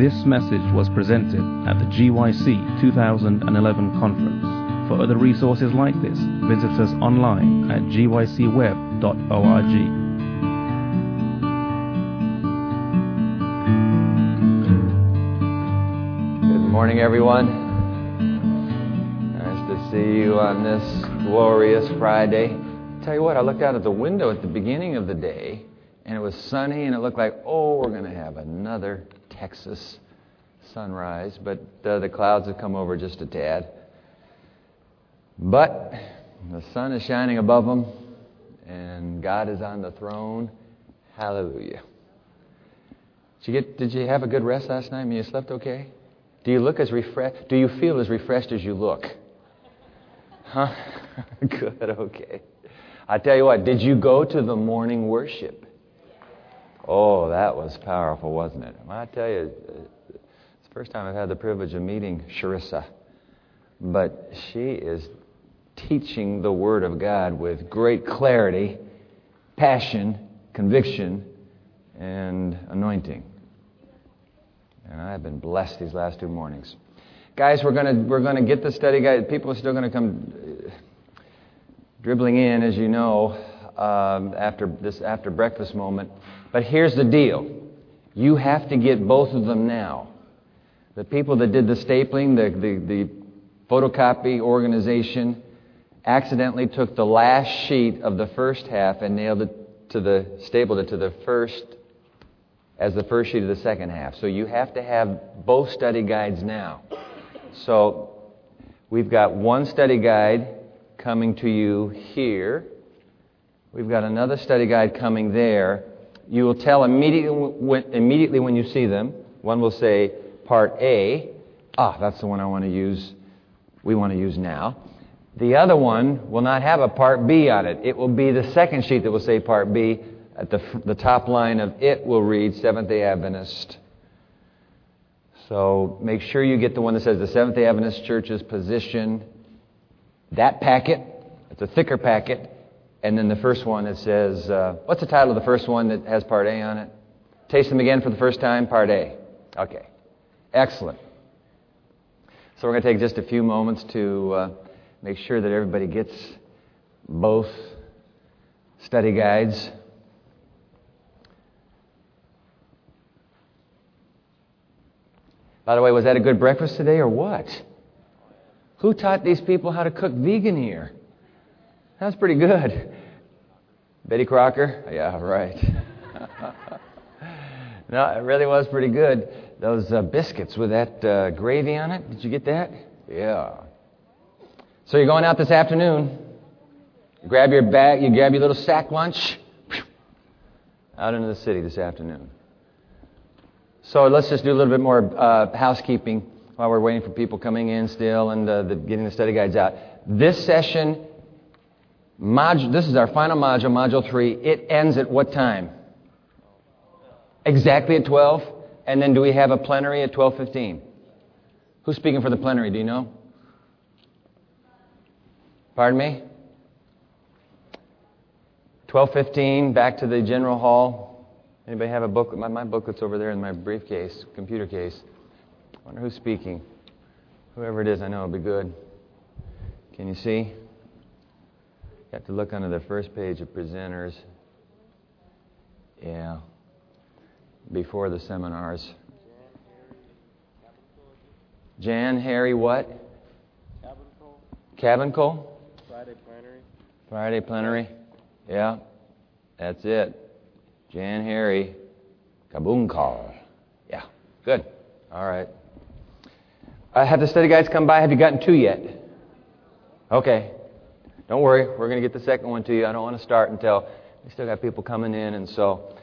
This message was presented at the GYC 2011 conference. For other resources like this, visit us online at gycweb.org. Good morning, everyone. Nice to see you on this glorious Friday. Tell you what, I looked out at the window at the beginning of the day, and it was sunny, and it looked like, oh, we're going to have another Texas sunrise, but uh, the clouds have come over just a tad. But the sun is shining above them, and God is on the throne. Hallelujah. Did you, get, did you have a good rest last night? I mean, you slept okay? Do you look as refreshed? Do you feel as refreshed as you look? Huh? good, okay. I tell you what, did you go to the morning worship? Oh, that was powerful, wasn't it? Well, I tell you, it's the first time I've had the privilege of meeting Sharissa. But she is teaching the Word of God with great clarity, passion, conviction, and anointing. And I've been blessed these last two mornings. Guys, we're going we're gonna get the study guide. People are still going to come uh, dribbling in, as you know, um, after this after breakfast moment. But here's the deal you have to get both of them now. The people that did the stapling, the, the, the photocopy organization, accidentally took the last sheet of the first half and nailed it to the, stapled it to the first, as the first sheet of the second half. So you have to have both study guides now. So we've got one study guide coming to you here. We've got another study guide coming there. You will tell immediately when, immediately when you see them. One will say Part A. Ah, that's the one I want to use. We want to use now. The other one will not have a Part B on it. It will be the second sheet that will say Part B. At the, the top line of it will read Seventh day Adventist. So make sure you get the one that says the Seventh day Adventist Church's position. That packet, it's a thicker packet, and then the first one, it says, uh, what's the title of the first one that has Part A on it? Taste them again for the first time, Part A. Okay. Excellent. So we're going to take just a few moments to uh, make sure that everybody gets both study guides. By the way, was that a good breakfast today or what? Who taught these people how to cook vegan here? That's pretty good. Betty Crocker? Yeah, right. no, it really was pretty good. Those uh, biscuits with that uh, gravy on it. Did you get that? Yeah. So you're going out this afternoon. Grab your bag, you grab your little sack lunch. Out into the city this afternoon. So let's just do a little bit more uh, housekeeping while we're waiting for people coming in still and uh, the, getting the study guides out. This session Module, this is our final module, Module 3. It ends at what time? Exactly at 12. And then do we have a plenary at 12.15? Who's speaking for the plenary? Do you know? Pardon me? 12.15, back to the general hall. Anybody have a book? My, my booklet's over there in my briefcase, computer case. I wonder who's speaking. Whoever it is, I know it'll be good. Can you see? You have to look under the first page of presenters. Yeah. Before the seminars. Jan, Harry, what? Cabungcal. Friday plenary. Friday plenary. Yeah. That's it. Jan, Harry, Cabungcal. Yeah. Good. All right. Uh, have the study guys come by? Have you gotten two yet? Okay. Don't worry, we're going to get the second one to you. I don't want to start until we still got people coming in, and so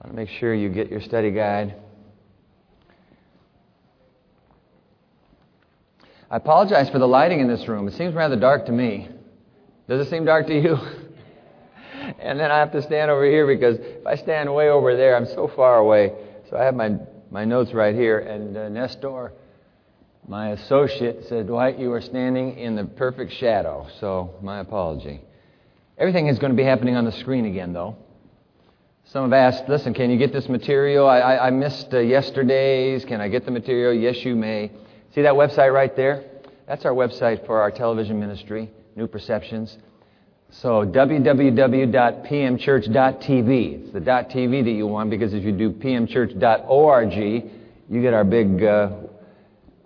I want to make sure you get your study guide. I apologize for the lighting in this room. It seems rather dark to me. Does it seem dark to you? and then I have to stand over here because if I stand way over there, I'm so far away. So I have my, my notes right here. And uh, Nestor my associate said, Dwight, you are standing in the perfect shadow, so my apology. Everything is going to be happening on the screen again, though. Some have asked, listen, can you get this material? I, I, I missed uh, yesterday's. Can I get the material? Yes, you may. See that website right there? That's our website for our television ministry, New Perceptions. So www.pmchurch.tv. It's the .tv that you want because if you do pmchurch.org, you get our big uh,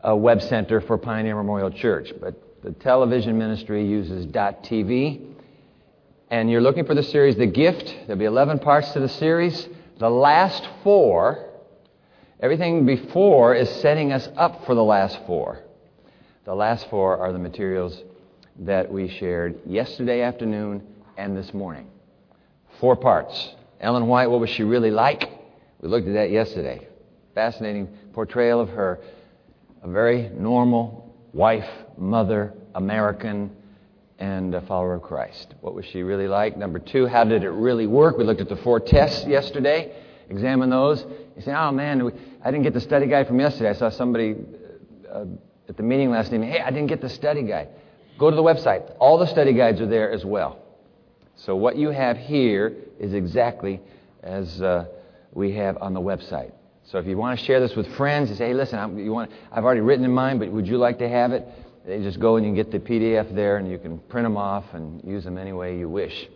uh, web center for Pioneer Memorial Church. But the television ministry uses .tv. And you're looking for the series The Gift. There'll be 11 parts to the series. The last four, everything before is setting us up for the last four. The last four are the materials that we shared yesterday afternoon and this morning. Four parts. Ellen White, what was she really like? We looked at that yesterday. Fascinating portrayal of her. A very normal wife, mother, American, and a follower of Christ. What was she really like? Number two, how did it really work? We looked at the four tests yesterday, examined those. You say, oh man, I didn't get the study guide from yesterday. I saw somebody uh, at the meeting last night. Hey, I didn't get the study guide. Go to the website. All the study guides are there as well. So what you have here is exactly as uh, we have on the website. So if you want to share this with friends, you say, hey, listen, I'm, you want, I've already written in mine, but would you like to have it? They just go and you can get the PDF there, and you can print them off and use them any way you wish.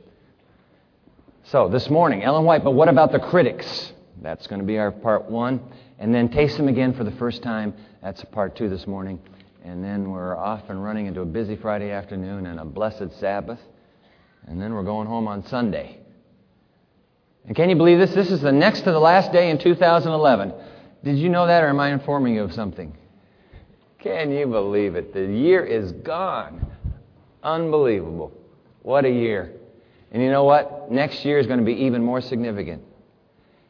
So this morning, Ellen White, but what about the critics? That's going to be our part one. And then taste them again for the first time. That's part two this morning. And then we're off and running into a busy Friday afternoon and a blessed Sabbath. And then we're going home on Sunday. And can you believe this? This is the next to the last day in 2011. Did you know that, or am I informing you of something? Can you believe it? The year is gone. Unbelievable. What a year. And you know what? Next year is going to be even more significant.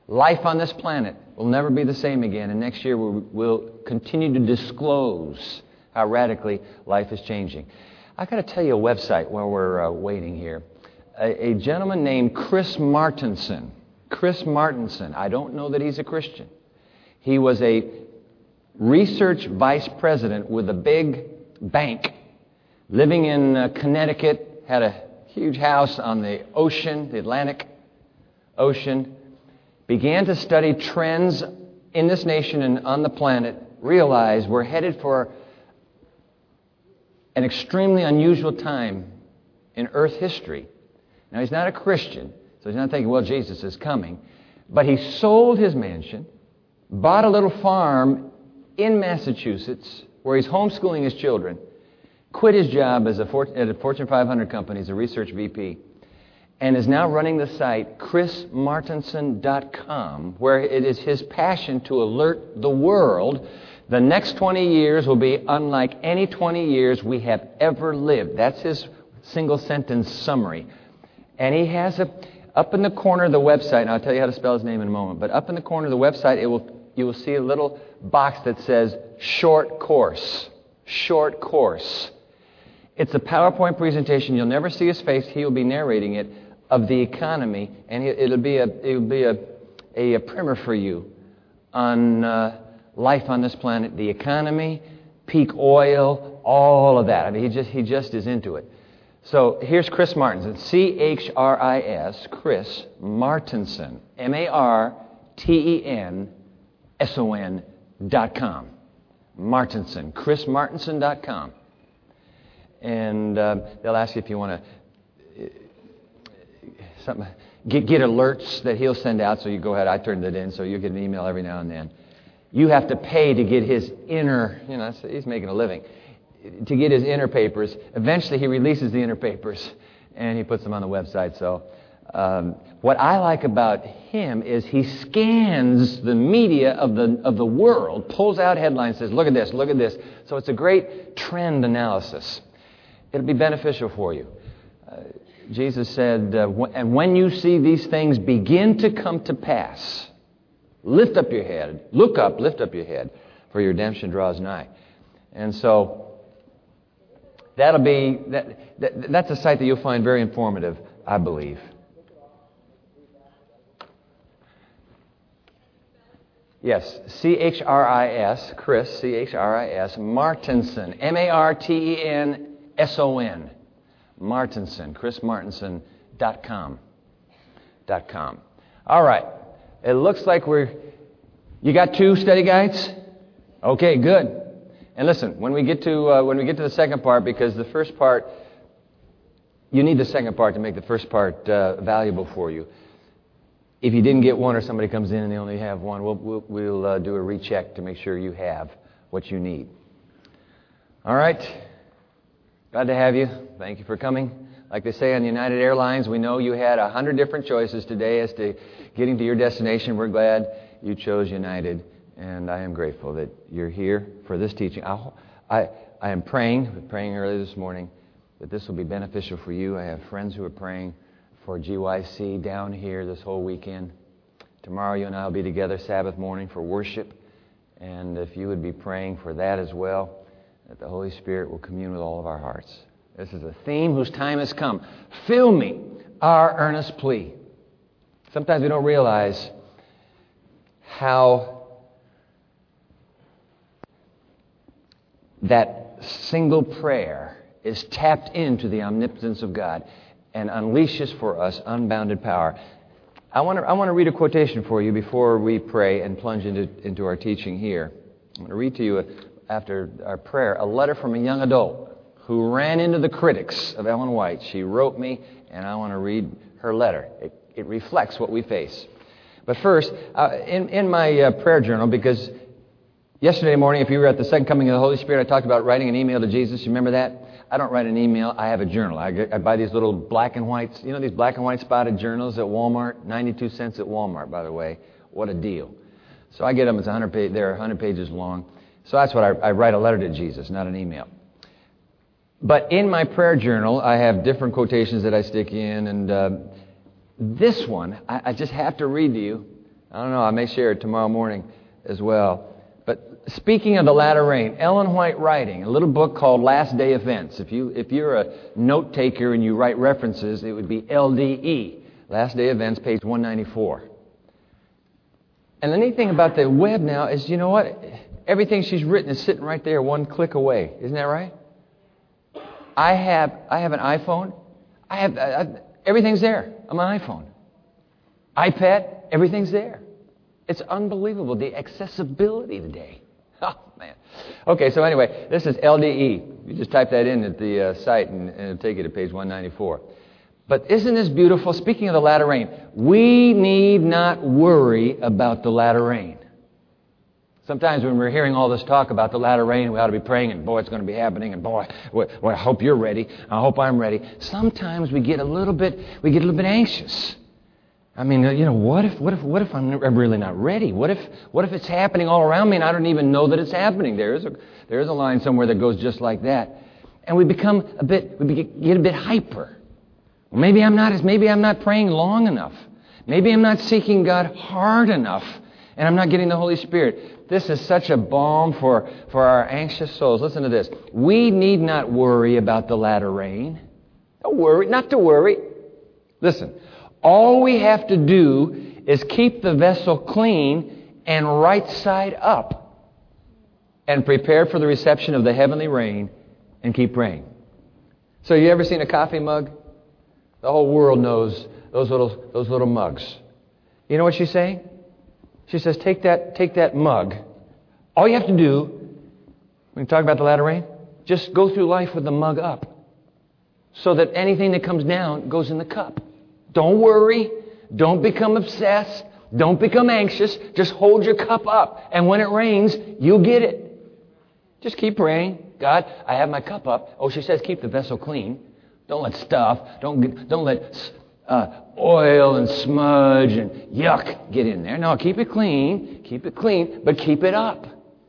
Life on this planet will never be the same again, and next year we'll, continue to disclose how radically life is changing. I've got to tell you a website while we're uh, waiting here. A, a, gentleman named Chris Martenson. Chris Martenson. I don't know that he's a Christian. He was a research vice president with a big bank, living in uh, Connecticut, had a huge house on the ocean, the Atlantic Ocean, began to study trends in this nation and on the planet, realized we're headed for an extremely unusual time in Earth history. Now, he's not a Christian, so he's not thinking, well, Jesus is coming. But he sold his mansion, bought a little farm in Massachusetts where he's homeschooling his children, quit his job as a at a Fortune 500 company as a research VP, and is now running the site chrismartenson.com, where it is his passion to alert the world the next 20 years will be unlike any 20 years we have ever lived. That's his single sentence summary. And he has a, up in the corner of the website, and I'll tell you how to spell his name in a moment, but up in the corner of the website, it will, you will see a little box that says short course. Short course. It's a PowerPoint presentation. You'll never see his face. He will be narrating it of the economy, and it'll be a, it'll be a, a, a primer for you on. Uh, life on this planet, the economy, peak oil, all of that. I mean, he just, he just is into it. So here's Chris Martenson, C H R I S, Chris Martenson, M A R T E N S O N dot com. Martenson, ChrisMartenson dot com. And uh, they'll ask you if you want to. Uh, something, get, get alerts that he'll send out, so you go ahead. I turned it in, so you'll get an email every now and then you have to pay to get his inner, you know, he's making a living, to get his inner papers. Eventually, he releases the inner papers and he puts them on the website. So, um, what I like about him is he scans the media of the, of the world, pulls out headlines, says, Look at this, look at this. So, it's a great trend analysis. It'll be beneficial for you. Uh, Jesus said, uh, And when you see these things begin to come to pass, Lift up your head. Look up, lift up your head, for your redemption draws nigh. And so that'll be that, that, that's a site that you'll find very informative, I believe. Yes, C H R I S, Chris, C H R I S, Martenson, M A R T E N S O N, Martenson, chrismartenson.com. Dot com. All right. It looks like we're. You got two study guides? Okay, good. And listen, when we get to uh, when we get to the second part, because the first part, you need the second part to make the first part uh, valuable for you. If you didn't get one, or somebody comes in and they only have one, we'll we'll, we'll uh, do a recheck to make sure you have what you need. All right. Glad to have you. Thank you for coming. Like they say on United Airlines, we know you had a hundred different choices today as to getting to your destination. We're glad you chose United, and I am grateful that you're here for this teaching. I, I, I am praying, praying early this morning, that this will be beneficial for you. I have friends who are praying for GYC down here this whole weekend. Tomorrow, you and I will be together Sabbath morning for worship, and if you would be praying for that as well, that the Holy Spirit will commune with all of our hearts. This is a theme whose time has come. Fill me, our earnest plea. Sometimes we don't realize how that single prayer is tapped into the omnipotence of God and unleashes for us unbounded power. I want to, I want to read a quotation for you before we pray and plunge into, into our teaching here. I'm going to read to you, a, after our prayer, a letter from a young adult who ran into the critics of Ellen White. She wrote me, and I want to read her letter. It, it reflects what we face. But first, uh, in, in my uh, prayer journal, because yesterday morning, if you were at the second coming of the Holy Spirit, I talked about writing an email to Jesus. You remember that? I don't write an email. I have a journal. I, get, I buy these little black and whites. You know these black and white spotted journals at Walmart? 92 cents at Walmart, by the way. What a deal. So I get them. It's 100 page, they're 100 pages long. So that's what I, I write a letter to Jesus, not an email. But in my prayer journal, I have different quotations that I stick in, and uh, this one, I, I just have to read to you. I don't know, I may share it tomorrow morning as well. Speaking of the latter rain, Ellen White writing, a little book called Last Day Events. If, you, if you're a note taker and you write references, it would be LDE, Last Day Events, page 194. And the neat thing about the web now is, you know what? Everything she's written is sitting right there, one click away. Isn't that right? I have, I have an iPhone. I have, I, everything's there on my iPhone. iPad, everything's there. It's unbelievable, the accessibility today. Oh, man. Okay, so anyway, this is LDE. You just type that in at the uh, site and, and it'll take you to page 194. But isn't this beautiful? Speaking of the latter rain, we need not worry about the latter rain. Sometimes when we're hearing all this talk about the latter rain, we ought to be praying, and boy, it's going to be happening, and boy, well, I hope you're ready. I hope I'm ready. Sometimes we get a little bit, we get a little bit anxious. I mean, you know, what if, what if, what if I'm really not ready? What if, what if it's happening all around me and I don't even know that it's happening? There is a, there is a line somewhere that goes just like that, and we become a bit, we get a bit hyper. Well, maybe I'm not, maybe I'm not praying long enough. Maybe I'm not seeking God hard enough, and I'm not getting the Holy Spirit. This is such a balm for, for our anxious souls. Listen to this. We need not worry about the latter rain. Don't worry, not to worry. Listen, all we have to do is keep the vessel clean and right side up and prepare for the reception of the heavenly rain and keep praying. So you ever seen a coffee mug? The whole world knows those little, those little mugs. You know what she's saying? She says, take that, take that mug. All you have to do, when you talk about the latter rain, just go through life with the mug up. So that anything that comes down goes in the cup. Don't worry. Don't become obsessed. Don't become anxious. Just hold your cup up. And when it rains, you'll get it. Just keep praying. God, I have my cup up. Oh, she says keep the vessel clean. Don't let stuff, don't, don't let uh, oil and smudge and yuck get in there. No, keep it clean, keep it clean, but keep it up.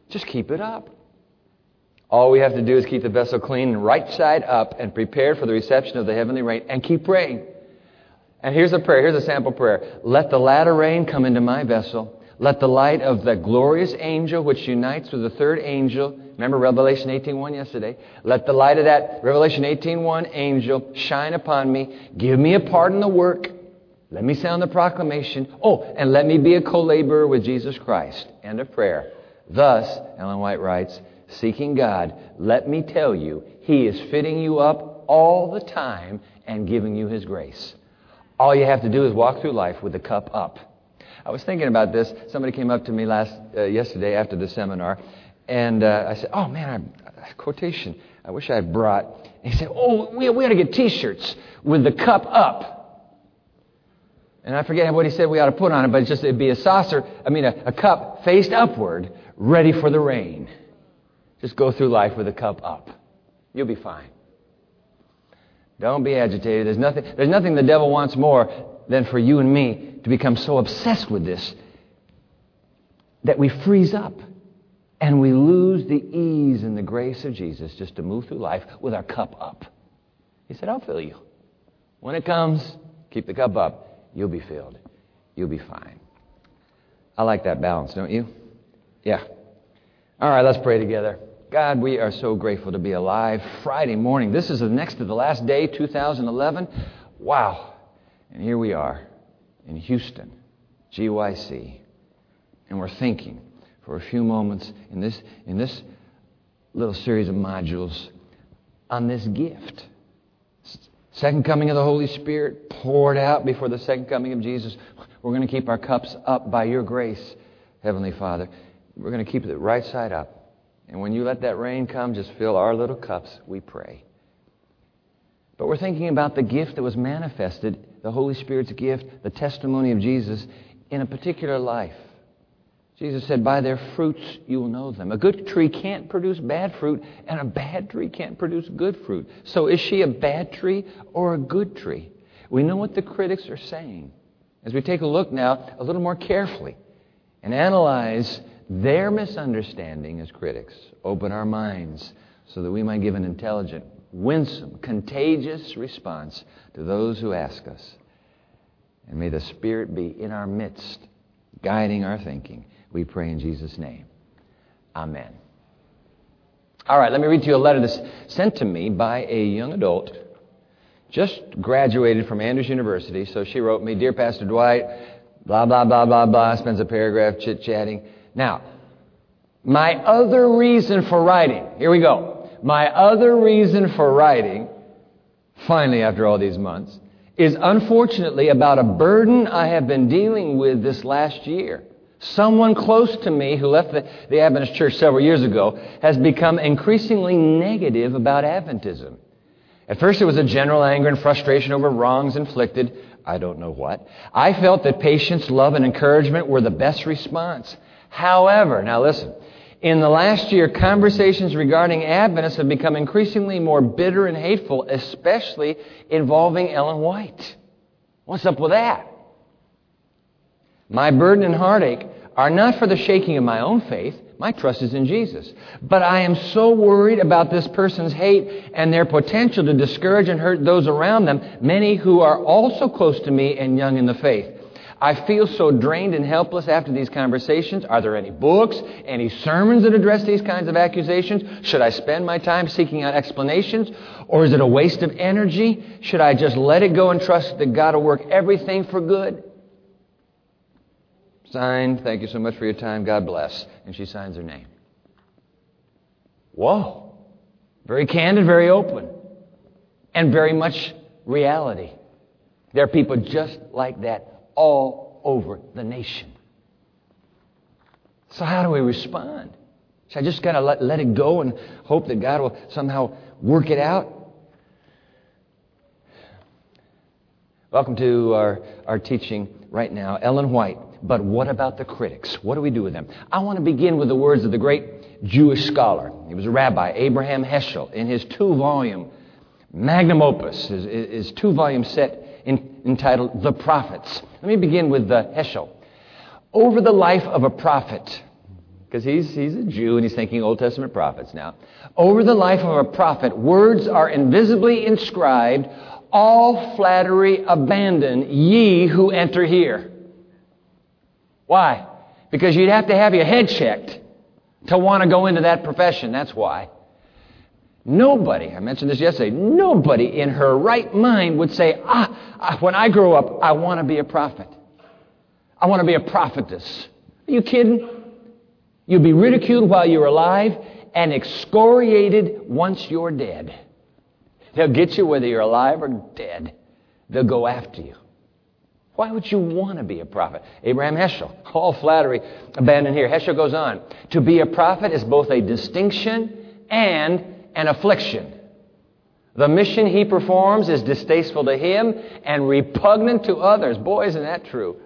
Just keep it up. All we have to do is keep the vessel clean and right side up and prepared for the reception of the heavenly rain and keep praying. And here's a prayer. Here's a sample prayer. Let the latter rain come into my vessel. Let the light of the glorious angel which unites with the third angel. Remember Revelation 18.1 yesterday. Let the light of that Revelation 18.1 angel shine upon me. Give me a part in the work. Let me sound the proclamation. Oh, and let me be a co-laborer with Jesus Christ. End of prayer. Thus, Ellen White writes, seeking God, let me tell you, He is fitting you up all the time and giving you His grace. All you have to do is walk through life with the cup up. I was thinking about this. Somebody came up to me last uh, yesterday after the seminar, and uh, I said, "Oh man, I, quotation. I wish I had brought." And he said, "Oh, we, we ought to get T-shirts with the cup up." And I forget what he said we ought to put on it, but it's just it'd be a saucer. I mean, a, a cup faced upward, ready for the rain. Just go through life with a cup up. You'll be fine. Don't be agitated. There's nothing, there's nothing the devil wants more than for you and me to become so obsessed with this that we freeze up and we lose the ease and the grace of Jesus just to move through life with our cup up. He said, I'll fill you. When it comes, keep the cup up. You'll be filled. You'll be fine. I like that balance, don't you? Yeah. All right, let's pray together. God, we are so grateful to be alive Friday morning. This is the next to the last day, 2011. Wow. And here we are in Houston, GYC. And we're thinking for a few moments in this, in this little series of modules on this gift. Second coming of the Holy Spirit poured out before the second coming of Jesus. We're going to keep our cups up by your grace, Heavenly Father. We're going to keep it right side up. And when you let that rain come, just fill our little cups, we pray. But we're thinking about the gift that was manifested, the Holy Spirit's gift, the testimony of Jesus in a particular life. Jesus said, By their fruits you will know them. A good tree can't produce bad fruit, and a bad tree can't produce good fruit. So is she a bad tree or a good tree? We know what the critics are saying. As we take a look now a little more carefully and analyze their misunderstanding as critics. Open our minds so that we might give an intelligent, winsome, contagious response to those who ask us. And may the Spirit be in our midst, guiding our thinking. We pray in Jesus' name. Amen. All right, let me read to you a letter that's sent to me by a young adult, just graduated from Andrews University. So she wrote me, Dear Pastor Dwight, blah, blah, blah, blah, blah, spends a paragraph chit chatting. Now, my other reason for writing, here we go. My other reason for writing, finally after all these months, is unfortunately about a burden I have been dealing with this last year. Someone close to me who left the, the Adventist church several years ago has become increasingly negative about Adventism. At first, it was a general anger and frustration over wrongs inflicted. I don't know what. I felt that patience, love, and encouragement were the best response. However, now listen, in the last year, conversations regarding Adventists have become increasingly more bitter and hateful, especially involving Ellen White. What's up with that? My burden and heartache are not for the shaking of my own faith. My trust is in Jesus. But I am so worried about this person's hate and their potential to discourage and hurt those around them, many who are also close to me and young in the faith. I feel so drained and helpless after these conversations. Are there any books, any sermons that address these kinds of accusations? Should I spend my time seeking out explanations? Or is it a waste of energy? Should I just let it go and trust that God will work everything for good? Signed, thank you so much for your time. God bless. And she signs her name. Whoa. Very candid, very open, and very much reality. There are people just like that all over the nation. So, how do we respond? Should I just kind of let, let it go and hope that God will somehow work it out? Welcome to our, our teaching right now. Ellen White. But what about the critics? What do we do with them? I want to begin with the words of the great Jewish scholar. He was a rabbi, Abraham Heschel, in his two volume magnum opus, his, his two volume set in, entitled The Prophets. Let me begin with the Heschel. Over the life of a prophet, because he's, he's a Jew and he's thinking Old Testament prophets now. Over the life of a prophet, words are invisibly inscribed, all flattery abandon, ye who enter here. Why? Because you'd have to have your head checked to want to go into that profession. That's why. Nobody, I mentioned this yesterday, nobody in her right mind would say, ah, when I grow up, I want to be a prophet. I want to be a prophetess. Are you kidding? You'll be ridiculed while you're alive and excoriated once you're dead. They'll get you whether you're alive or dead. They'll go after you. Why would you want to be a prophet? Abraham Heschel, all flattery abandoned here. Heschel goes on To be a prophet is both a distinction and an affliction. The mission he performs is distasteful to him and repugnant to others. Boy, isn't that true?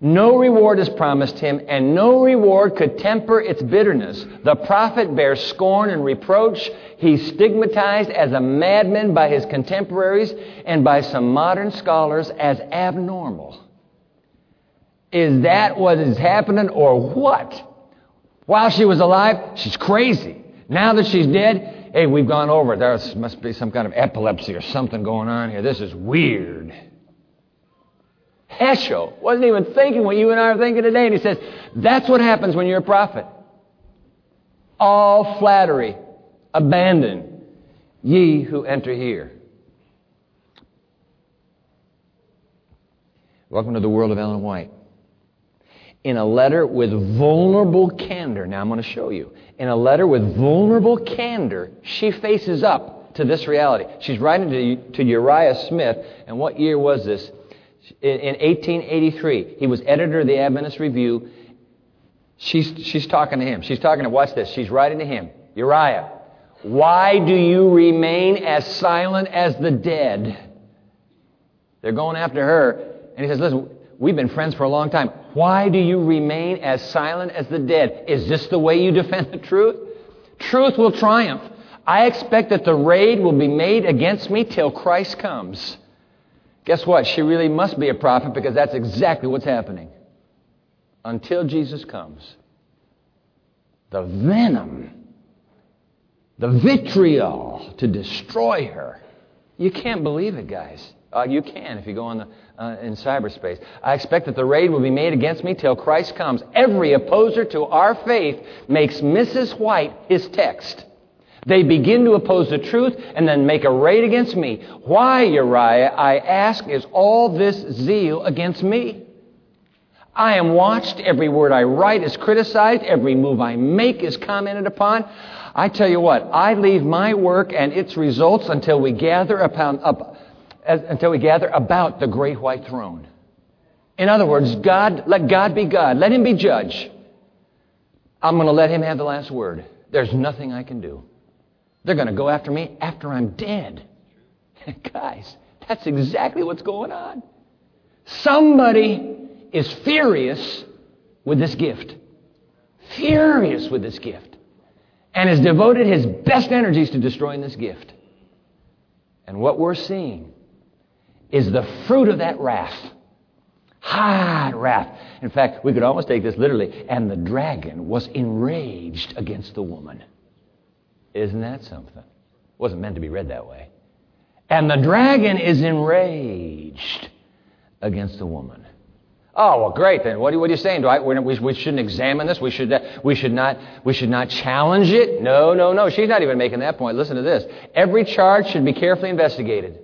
No reward is promised him, and no reward could temper its bitterness. The prophet bears scorn and reproach. He's stigmatized as a madman by his contemporaries and by some modern scholars as abnormal. Is that what is happening, or what? While she was alive, she's crazy. Now that she's dead, hey, we've gone over. There must be some kind of epilepsy or something going on here. This is weird. Heschel wasn't even thinking what you and I are thinking today. And he says, that's what happens when you're a prophet. All flattery, abandon ye who enter here. Welcome to the world of Ellen White. In a letter with vulnerable candor, now I'm going to show you. In a letter with vulnerable candor, she faces up to this reality. She's writing to, to Uriah Smith, and what year was this? in 1883. He was editor of the Adventist Review. She's, she's talking to him. She's talking to, watch this, she's writing to him Uriah, why do you remain as silent as the dead? They're going after her. And he says, listen, we've been friends for a long time. Why do you remain as silent as the dead? Is this the way you defend the truth? Truth will triumph. I expect that the raid will be made against me till Christ comes. Guess what? She really must be a prophet because that's exactly what's happening. Until Jesus comes, the venom, the vitriol to destroy her. You can't believe it, guys. Uh, you can if you go on the, uh, in cyberspace. I expect that the raid will be made against me till Christ comes. Every opposer to our faith makes Mrs. White his text. They begin to oppose the truth and then make a raid against me. Why, Uriah, I ask, is all this zeal against me? I am watched. Every word I write is criticized. Every move I make is commented upon. I tell you what, I leave my work and its results until we gather upon, up, as, until we gather about the great white throne. In other words, God, let God be God. Let Him be judge. I'm going to let Him have the last word. There's nothing I can do. They're going to go after me after I'm dead. Guys, that's exactly what's going on. Somebody is furious with this gift. Furious with this gift. And has devoted his best energies to destroying this gift. And what we're seeing is the fruit of that wrath. Hot wrath. In fact, we could almost take this literally. And the dragon was enraged against the woman. Isn't that something? It wasn't meant to be read that way. And the dragon is enraged against the woman. Oh, well, great. Then what are, what are you saying? I, we, we shouldn't examine this. We should, we, should not, we should not challenge it. No, no, no. She's not even making that point. Listen to this. Every charge should be carefully investigated.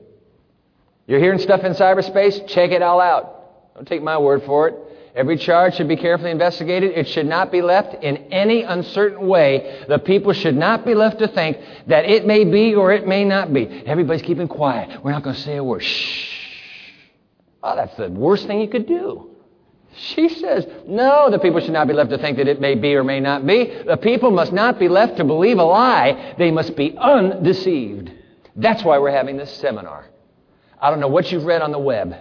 You're hearing stuff in cyberspace? Check it all out. Don't take my word for it. Every charge should be carefully investigated. It should not be left in any uncertain way. The people should not be left to think that it may be or it may not be. Everybody's keeping quiet. We're not going to say a word. Shh. Oh, that's the worst thing you could do. She says, no, the people should not be left to think that it may be or may not be. The people must not be left to believe a lie. They must be undeceived. That's why we're having this seminar. I don't know what you've read on the web,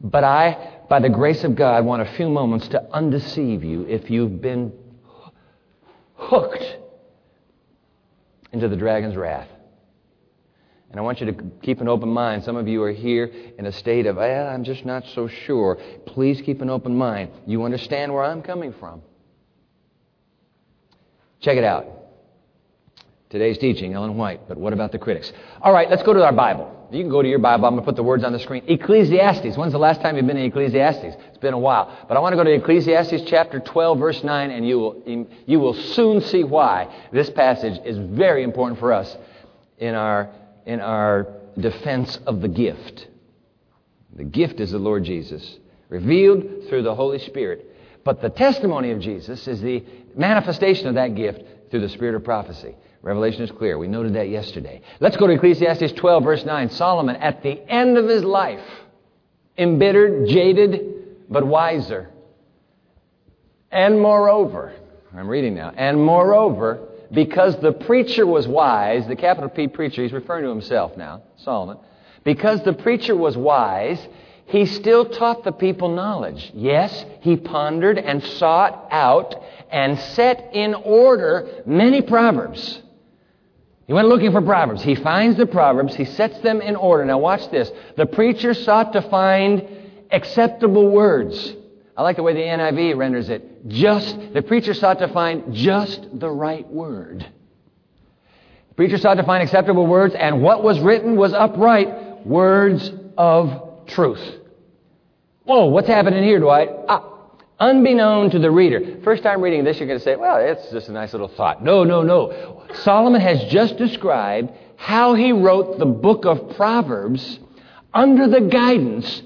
but I by the grace of God, want a few moments to undeceive you if you've been hooked into the dragon's wrath. And I want you to keep an open mind. Some of you are here in a state of, eh, I'm just not so sure. Please keep an open mind. You understand where I'm coming from. Check it out. Today's teaching, Ellen White, but what about the critics? All right, let's go to our Bible. You can go to your Bible. I'm going to put the words on the screen. Ecclesiastes. When's the last time you've been in Ecclesiastes? It's been a while. But I want to go to Ecclesiastes chapter 12, verse 9, and you will, you will soon see why this passage is very important for us in our, in our defense of the gift. The gift is the Lord Jesus, revealed through the Holy Spirit. But the testimony of Jesus is the manifestation of that gift through the spirit of prophecy. Revelation is clear. We noted that yesterday. Let's go to Ecclesiastes 12, verse 9. Solomon, at the end of his life, embittered, jaded, but wiser. And moreover, I'm reading now, and moreover, because the preacher was wise, the capital P preacher, he's referring to himself now, Solomon, because the preacher was wise, he still taught the people knowledge. Yes, he pondered and sought out and set in order many proverbs. He went looking for proverbs. He finds the proverbs, he sets them in order. Now, watch this. The preacher sought to find acceptable words. I like the way the NIV renders it. Just, the preacher sought to find just the right word. The preacher sought to find acceptable words, and what was written was upright words of truth. Whoa, what's happening here, Dwight? Ah, unbeknown to the reader. First time reading this, you're going to say, well, it's just a nice little thought. No, no, no. Solomon has just described how he wrote the book of Proverbs under the guidance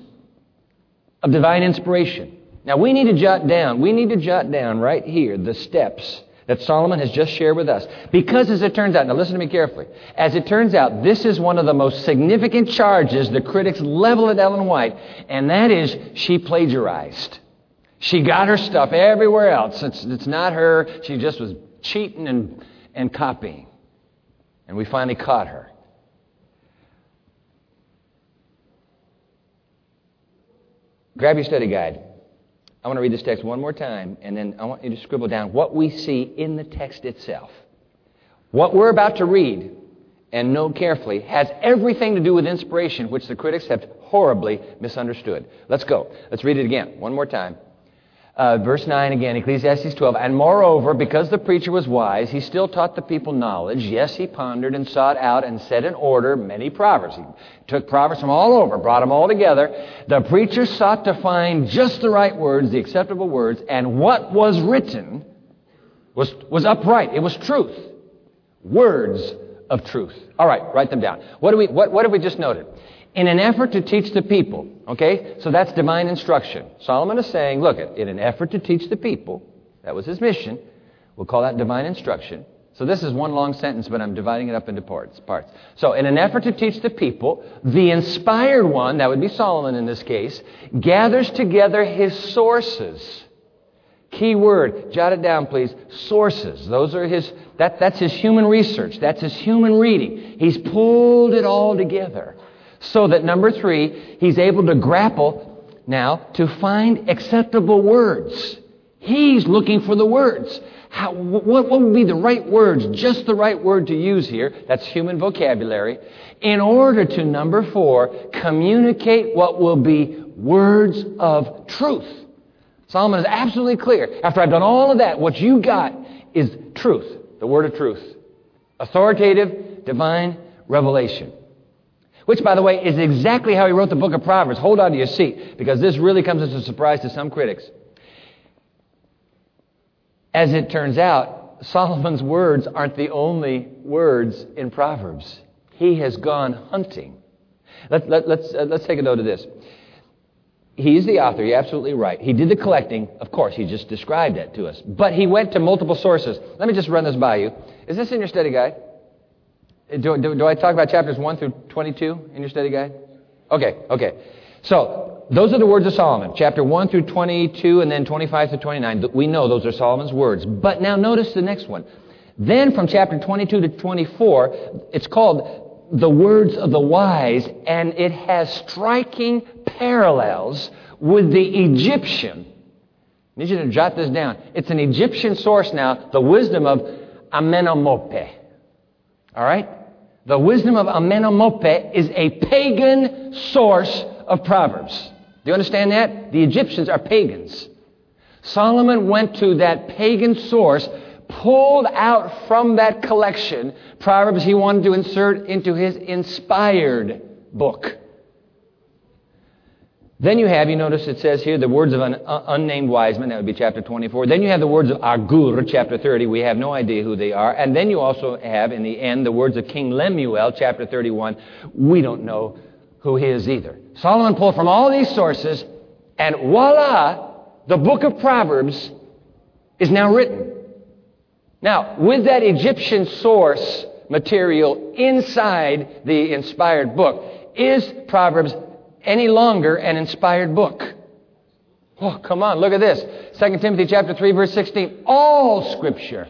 of divine inspiration. Now, we need to jot down, we need to jot down right here the steps that Solomon has just shared with us. Because as it turns out, now listen to me carefully, as it turns out, this is one of the most significant charges the critics level at Ellen White, and that is she plagiarized. She got her stuff everywhere else. It's, it's not her. She just was cheating and, and copying. And we finally caught her. Grab your study guide. I want to read this text one more time, and then I want you to scribble down what we see in the text itself. What we're about to read and note carefully has everything to do with inspiration, which the critics have horribly misunderstood. Let's go. Let's read it again, one more time. Uh, verse 9 again, Ecclesiastes 12. And moreover, because the preacher was wise, he still taught the people knowledge. Yes, he pondered and sought out and set in order many proverbs. He took proverbs from all over, brought them all together. The preacher sought to find just the right words, the acceptable words, and what was written was, was upright. It was truth. Words of truth. All right, write them down. What, do we, what, what have we just noted? In an effort to teach the people. Okay? So that's divine instruction. Solomon is saying, look, in an effort to teach the people, that was his mission. We'll call that divine instruction. So this is one long sentence, but I'm dividing it up into parts. Parts. So, in an effort to teach the people, the inspired one, that would be Solomon in this case, gathers together his sources. Key word, jot it down, please. Sources. Those are his. That, that's his human research. That's his human reading. He's pulled it all together. So that number three, he's able to grapple now to find acceptable words. He's looking for the words. How, what, what would be the right words, just the right word to use here? That's human vocabulary. In order to, number four, communicate what will be words of truth. Solomon is absolutely clear. After I've done all of that, what you got is truth, the word of truth. Authoritative, divine revelation. Which, by the way, is exactly how he wrote the book of Proverbs. Hold on to your seat, because this really comes as a surprise to some critics. As it turns out, Solomon's words aren't the only words in Proverbs. He has gone hunting. Let, let, let's, uh, let's take a note of this. He's the author, you're absolutely right. He did the collecting, of course, he just described it to us. But he went to multiple sources. Let me just run this by you. Is this in your study guide? Do, do, do I talk about chapters 1 through 22 in your study guide? Okay, okay. So, those are the words of Solomon. Chapter 1 through 22 and then 25 to 29. We know those are Solomon's words. But now notice the next one. Then from chapter 22 to 24, it's called the words of the wise, and it has striking parallels with the Egyptian. I need you to jot this down. It's an Egyptian source now, the wisdom of Amenemope. All right? The wisdom of Amenemope is a pagan source of Proverbs. Do you understand that? The Egyptians are pagans. Solomon went to that pagan source, pulled out from that collection Proverbs he wanted to insert into his inspired book. Then you have, you notice it says here, the words of an uh, unnamed wise man, that would be chapter 24. Then you have the words of Agur, chapter 30. We have no idea who they are. And then you also have, in the end, the words of King Lemuel, chapter 31. We don't know who he is either. Solomon pulled from all these sources, and voila, the book of Proverbs is now written. Now, with that Egyptian source material inside the inspired book, is Proverbs any longer an inspired book. Oh, come on, look at this. 2 Timothy chapter 3 verse 16. All scripture.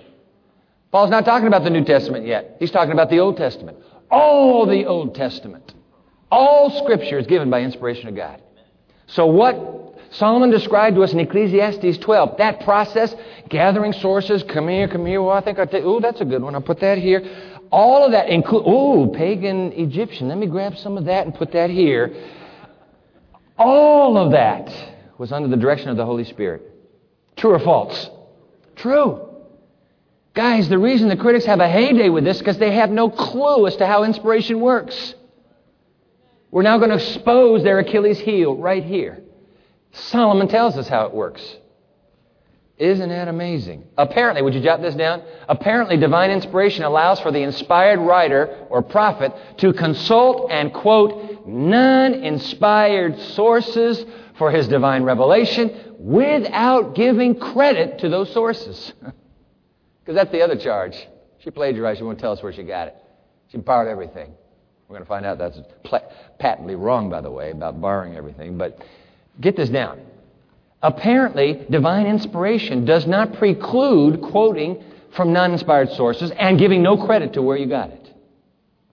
Paul's not talking about the New Testament yet. He's talking about the Old Testament. All the Old Testament. All scripture is given by inspiration of God. So what Solomon described to us in Ecclesiastes 12, that process, gathering sources, come here, come here, well, I think I'll take, oh, that's a good one, I'll put that here. All of that include, oh, pagan Egyptian, let me grab some of that and put that here. All of that was under the direction of the Holy Spirit. True or false? True. Guys, the reason the critics have a heyday with this is because they have no clue as to how inspiration works. We're now going to expose their Achilles heel right here. Solomon tells us how it works. Isn't that amazing? Apparently, would you jot this down? Apparently, divine inspiration allows for the inspired writer or prophet to consult and quote non inspired sources for his divine revelation without giving credit to those sources. Because that's the other charge. She plagiarized. She won't tell us where she got it. She borrowed everything. We're going to find out that's patently wrong, by the way, about borrowing everything. But get this down. Apparently, divine inspiration does not preclude quoting from non inspired sources and giving no credit to where you got it.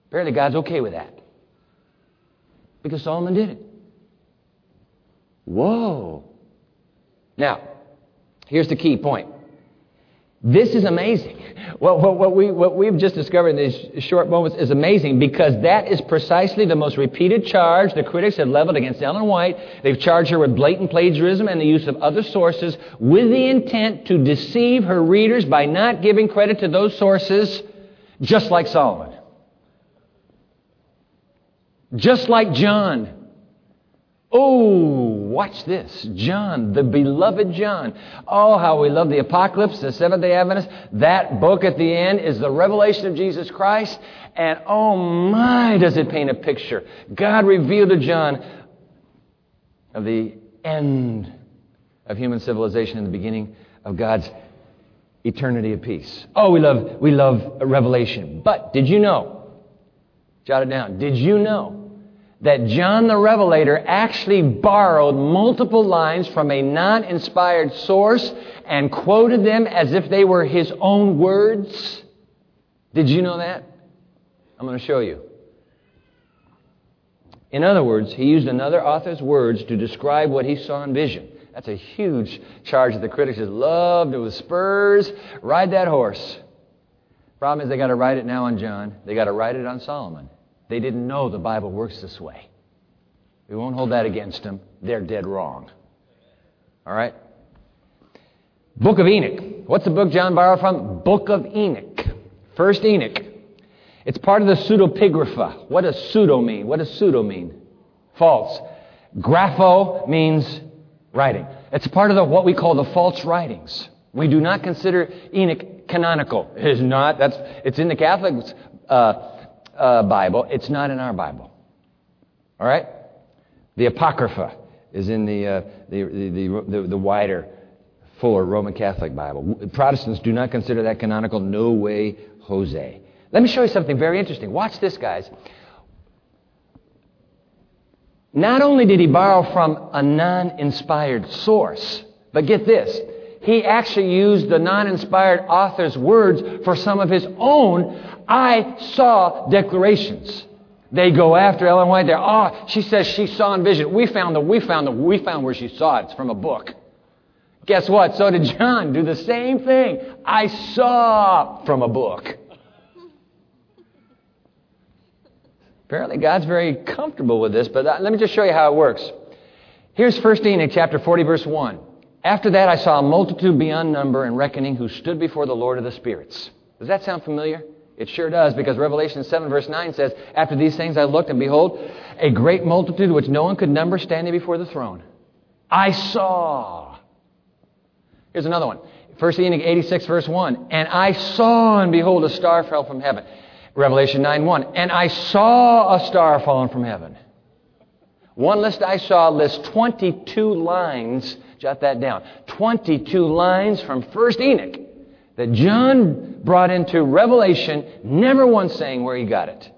Apparently, God's okay with that. Because Solomon did it. Whoa. Now, here's the key point. This is amazing. What, what, what, we, what we've just discovered in these short moments is amazing because that is precisely the most repeated charge the critics have leveled against Ellen White. They've charged her with blatant plagiarism and the use of other sources with the intent to deceive her readers by not giving credit to those sources, just like Solomon. Just like John. Oh, watch this. John, the beloved John. Oh, how we love the Apocalypse, the Seventh day Adventist. That book at the end is the revelation of Jesus Christ. And oh my, does it paint a picture. God revealed to John of the end of human civilization and the beginning of God's eternity of peace. Oh, we love, we love revelation. But did you know? Jot it down. Did you know that John the Revelator actually borrowed multiple lines from a non inspired source and quoted them as if they were his own words? Did you know that? I'm going to show you. In other words, he used another author's words to describe what he saw in vision. That's a huge charge that the critics just loved. It was spurs. Ride that horse. Problem is, they got to write it now on John. They got to write it on Solomon. They didn't know the Bible works this way. We won't hold that against them. They're dead wrong. All right? Book of Enoch. What's the book John borrowed from? Book of Enoch. First Enoch. It's part of the pseudepigrapha. What does pseudo mean? What does pseudo mean? False. Grapho means writing. It's part of the, what we call the false writings. We do not consider Enoch canonical. It is not. That's, it's in the Catholics. uh, uh, Bible. It's not in our Bible. All right? The Apocrypha is in the, uh, the, the, the, the, wider, fuller Roman Catholic Bible. Protestants do not consider that canonical. No way, Jose. Let me show you something very interesting. Watch this, guys. Not only did he borrow from a non inspired source, but get this, he actually used the non inspired author's words for some of his own I saw declarations. They go after Ellen White. They're, oh, she says she saw in vision. We found the, we found the, we found where she saw it. It's from a book. Guess what? So did John do the same thing. I saw from a book. Apparently, God's very comfortable with this, but uh, let me just show you how it works. Here's 1 Enoch chapter 40, verse 1. After that, I saw a multitude beyond number and reckoning who stood before the Lord of the spirits. Does that sound familiar? It sure does, because Revelation 7, verse 9 says, After these things I looked, and behold, a great multitude which no one could number standing before the throne. I saw. Here's another one. 1 Enoch 86, verse 1. And I saw, and behold, a star fell from heaven. Revelation 9, 1. And I saw a star fallen from heaven. One list I saw lists 22 lines. Jot that down. 22 lines from 1 Enoch that John brought into Revelation, never once saying where he got it.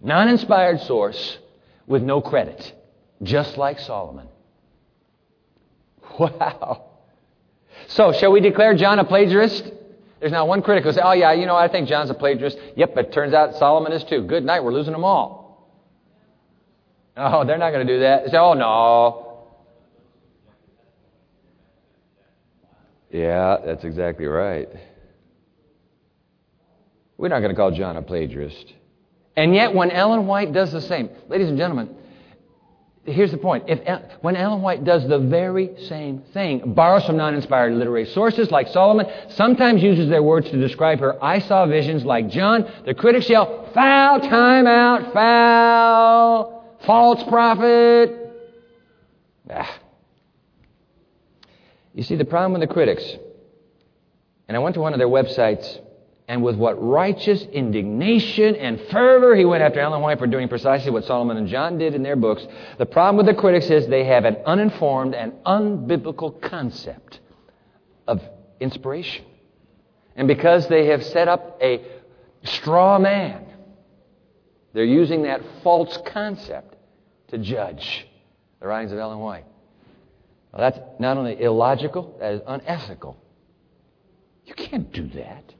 Non inspired source with no credit. just like Solomon. Wow. So, shall we declare John a plagiarist? There's not one critic who says, oh, yeah, you know, I think John's a plagiarist. Yep, but it turns out Solomon is too. Good night, we're losing them all. Oh, they're not going to do that. They say, oh, no. Yeah, that's exactly right. We're not going to call John a plagiarist. And yet, when Ellen White does the same, ladies and gentlemen, here's the point. If, when Ellen White does the very same thing, borrows from non inspired literary sources like Solomon, sometimes uses their words to describe her I saw visions like John, the critics yell, foul, time out, foul, false prophet. Ah. You see, the problem with the critics, and I went to one of their websites and with what righteous indignation and fervor he went after Ellen White for doing precisely what Solomon and John did in their books. The problem with the critics is they have an uninformed and unbiblical concept of inspiration. And because they have set up a straw man, they're using that false concept to judge the writings of Ellen White. Well, that's not only illogical, that is unethical. You can't do that.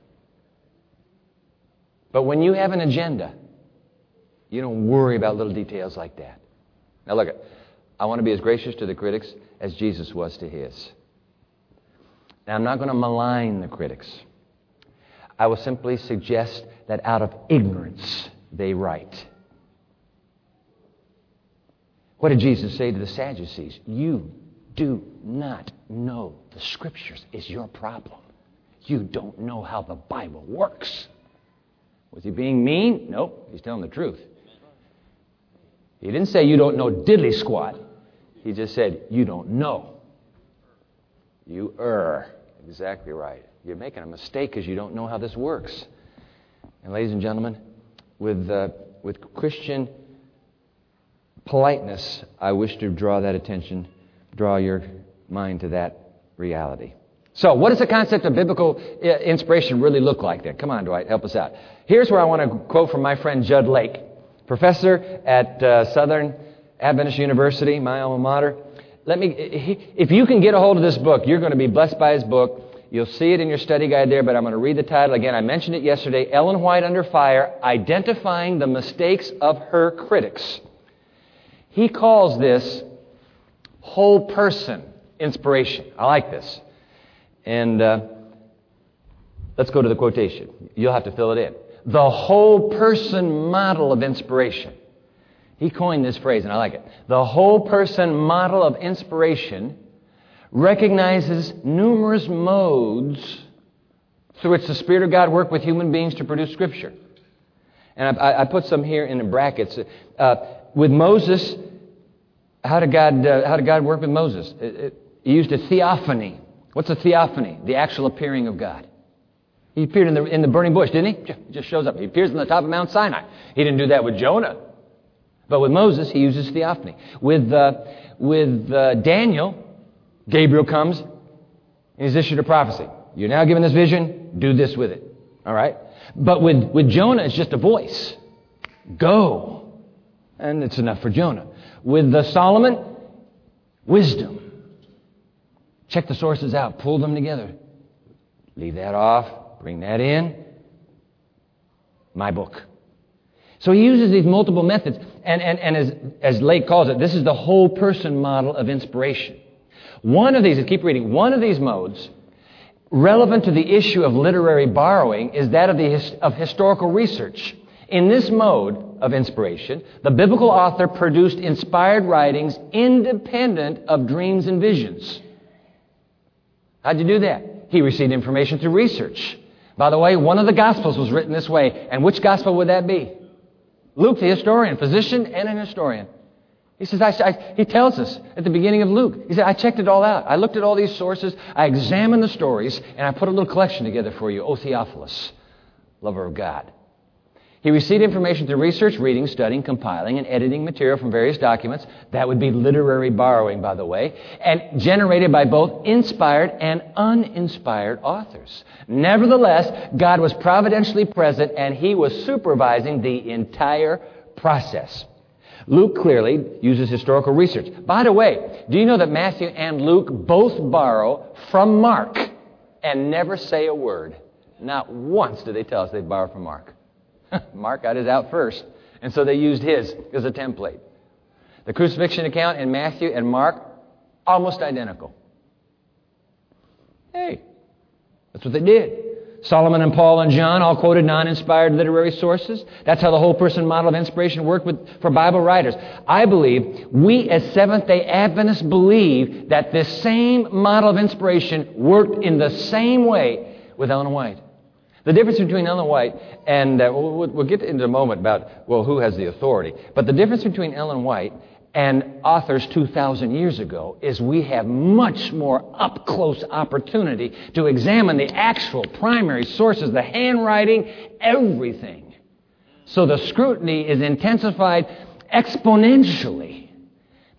But when you have an agenda, you don't worry about little details like that. Now, look, I want to be as gracious to the critics as Jesus was to his. Now, I'm not going to malign the critics. I will simply suggest that out of ignorance, they write. What did Jesus say to the Sadducees? You do not know the Scriptures, is your problem. You don't know how the Bible works. Was he being mean? Nope, he's telling the truth. He didn't say you don't know diddly squat. He just said you don't know. You err. Exactly right. You're making a mistake because you don't know how this works. And, ladies and gentlemen, with, uh, with Christian politeness, I wish to draw that attention, draw your mind to that reality. So, what does the concept of biblical uh, inspiration really look like then? Come on, Dwight, help us out. Here's where I want to quote from my friend Jud Lake, professor at uh, Southern Adventist University, my alma mater. Let me, if you can get a hold of this book, you're going to be blessed by his book. You'll see it in your study guide there, but I'm going to read the title again. I mentioned it yesterday Ellen White Under Fire Identifying the Mistakes of Her Critics. He calls this whole person inspiration. I like this. And uh, let's go to the quotation. You'll have to fill it in. The whole person model of inspiration. He coined this phrase, and I like it. The whole person model of inspiration recognizes numerous modes through which the Spirit of God worked with human beings to produce Scripture. And I, I put some here in the brackets. Uh, with Moses, how did God, uh, how did God work with Moses? It, it, he used a theophany. What's a theophany? The actual appearing of God. He appeared in the, in the burning bush, didn't he? He just shows up. He appears on the top of Mount Sinai. He didn't do that with Jonah. But with Moses, he uses theophany. With, uh, with uh, Daniel, Gabriel comes and he's issued a prophecy. You're now given this vision, do this with it. All right? But with, with Jonah, it's just a voice. Go. And it's enough for Jonah. With the Solomon, wisdom. Check the sources out, pull them together. Leave that off, bring that in. My book. So he uses these multiple methods, and, and, and as, as Lake calls it, this is the whole person model of inspiration. One of these, keep reading, one of these modes, relevant to the issue of literary borrowing, is that of, the, of historical research. In this mode of inspiration, the biblical author produced inspired writings independent of dreams and visions. How'd you do that? He received information through research. By the way, one of the Gospels was written this way. And which Gospel would that be? Luke, the historian, physician and an historian. He says, I, I, he tells us at the beginning of Luke, he said, I checked it all out. I looked at all these sources, I examined the stories, and I put a little collection together for you, O Theophilus, lover of God. He received information through research, reading, studying, compiling, and editing material from various documents. That would be literary borrowing, by the way, and generated by both inspired and uninspired authors. Nevertheless, God was providentially present and He was supervising the entire process. Luke clearly uses historical research. By the way, do you know that Matthew and Luke both borrow from Mark and never say a word? Not once do they tell us they borrow from Mark. Mark got his out first, and so they used his as a template. The crucifixion account in Matthew and Mark, almost identical. Hey, that's what they did. Solomon and Paul and John all quoted non inspired literary sources. That's how the whole person model of inspiration worked with, for Bible writers. I believe we as Seventh day Adventists believe that this same model of inspiration worked in the same way with Ellen White. The difference between Ellen White and, uh, we'll, we'll get into a moment about, well, who has the authority. But the difference between Ellen White and authors 2,000 years ago is we have much more up close opportunity to examine the actual primary sources, the handwriting, everything. So the scrutiny is intensified exponentially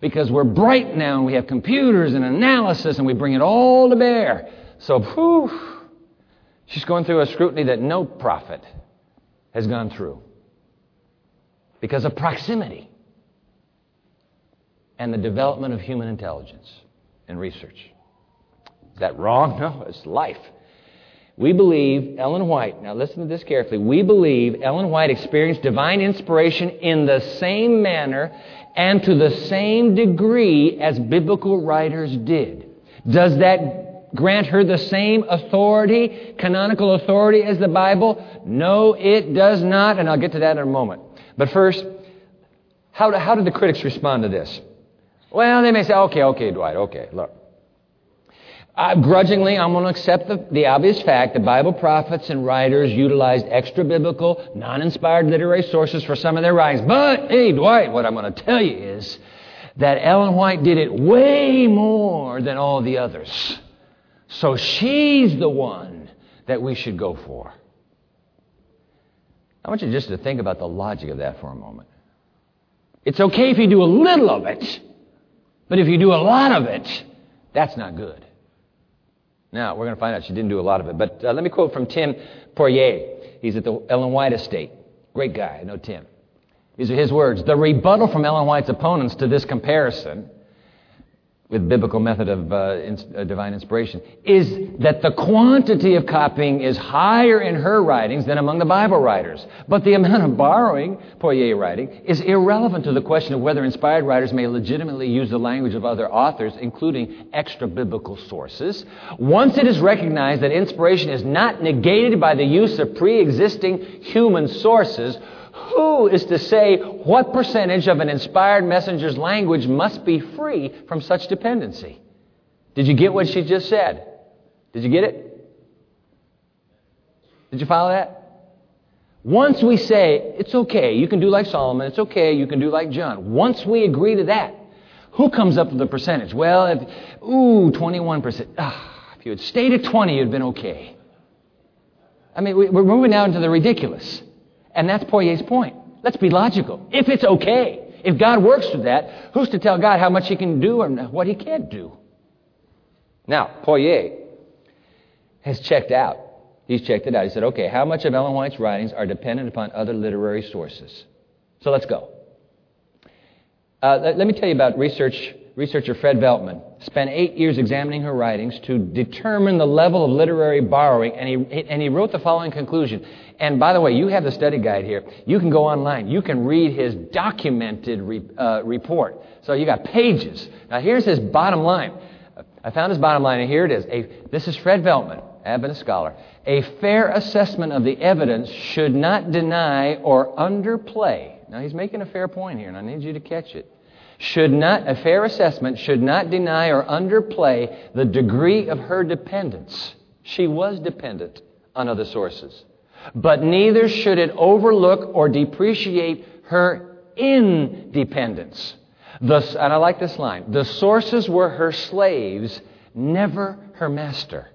because we're bright now and we have computers and analysis and we bring it all to bear. So, whew, she's going through a scrutiny that no prophet has gone through because of proximity and the development of human intelligence and research. Is that wrong? No, it's life. We believe Ellen White, now listen to this carefully. We believe Ellen White experienced divine inspiration in the same manner and to the same degree as biblical writers did. Does that grant her the same authority, canonical authority as the Bible? No, it does not, and I'll get to that in a moment. But first, how, how did the critics respond to this? Well, they may say, okay, okay, Dwight, okay, look. Uh, grudgingly, I'm going to accept the, the obvious fact that Bible prophets and writers utilized extra biblical, non inspired literary sources for some of their writings. But, hey, Dwight, what I'm going to tell you is that Ellen White did it way more than all the others. So she's the one that we should go for. I want you just to think about the logic of that for a moment. It's okay if you do a little of it, but if you do a lot of it, that's not good. Now, we're going to find out she didn't do a lot of it. But uh, let me quote from Tim Poirier. He's at the Ellen White estate. Great guy. I know Tim. These are his words. The rebuttal from Ellen White's opponents to this comparison with biblical method of uh, uh, divine inspiration is that the quantity of copying is higher in her writings than among the Bible writers. But the amount of borrowing, Poirier writing, is irrelevant to the question of whether inspired writers may legitimately use the language of other authors, including extra biblical sources. Once it is recognized that inspiration is not negated by the use of pre existing human sources, who is to say what percentage of an inspired messenger's language must be free from such dependency? Did you get what she just said? Did you get it? Did you follow that? Once we say, it's okay, you can do like Solomon, it's okay, you can do like John. Once we agree to that, who comes up with the percentage? Well, if, ooh, 21%. Ah, if you had stayed at 20, you'd been okay. I mean, we're moving now into the ridiculous. And that's Poirier's point. Let's be logical. If it's okay, if God works with that, who's to tell God how much he can do or what he can't do? Now, Poirier has checked out. He's checked it out. He said, okay, how much of Ellen White's writings are dependent upon other literary sources? So let's go. Uh, let, let me tell you about research researcher Fred Veltman spent eight years examining her writings to determine the level of literary borrowing, and he, and he wrote the following conclusion. And by the way, you have the study guide here. You can go online. You can read his documented re, uh, report. So you got pages. Now here's his bottom line. I found his bottom line, and here it is. A, this is Fred Veltman, Adventist scholar. A fair assessment of the evidence should not deny or underplay. Now he's making a fair point here, and I need you to catch it should not, a fair assessment should not deny or underplay the degree of her dependence. She was dependent on other sources. But neither should it overlook or depreciate her independence. The, and I like this line the sources were her slaves, never her master.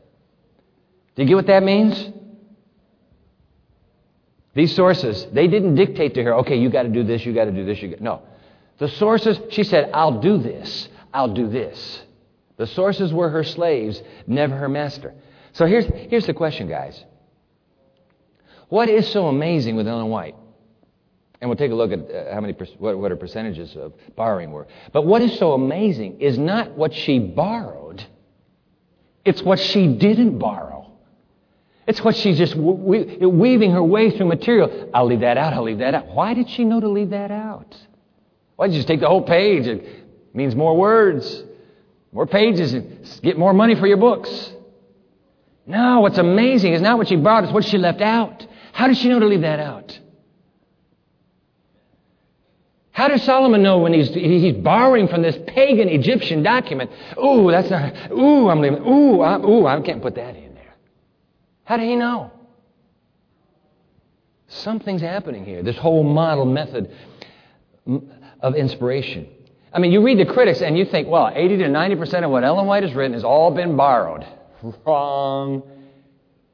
Do you get what that means? These sources, they didn't dictate to her, okay, you got to do this, you got to do this, you got No. The sources, she said, I'll do this, I'll do this. The sources were her slaves, never her master. So here's, here's the question, guys. What is so amazing with Ellen White? And we'll take a look at uh, how many what, what her percentages of borrowing were. But what is so amazing is not what she borrowed, it's what she didn't borrow. It's what she's just we- weaving her way through material. I'll leave that out, I'll leave that out. Why did she know to leave that out? Why did you just take the whole page? It means more words, more pages, and get more money for your books. No, what's amazing is not what she borrowed, it's what she left out. How did she know to leave that out? How does Solomon know when he's, he's borrowing from this pagan Egyptian document? Ooh, that's not, ooh, I'm leaving, ooh, I, ooh, I can't put that in there. How did he know? Something's happening here. This whole model method of inspiration. I mean, you read the critics and you think, well, 80 to 90% of what Ellen White has written has all been borrowed. Wrong.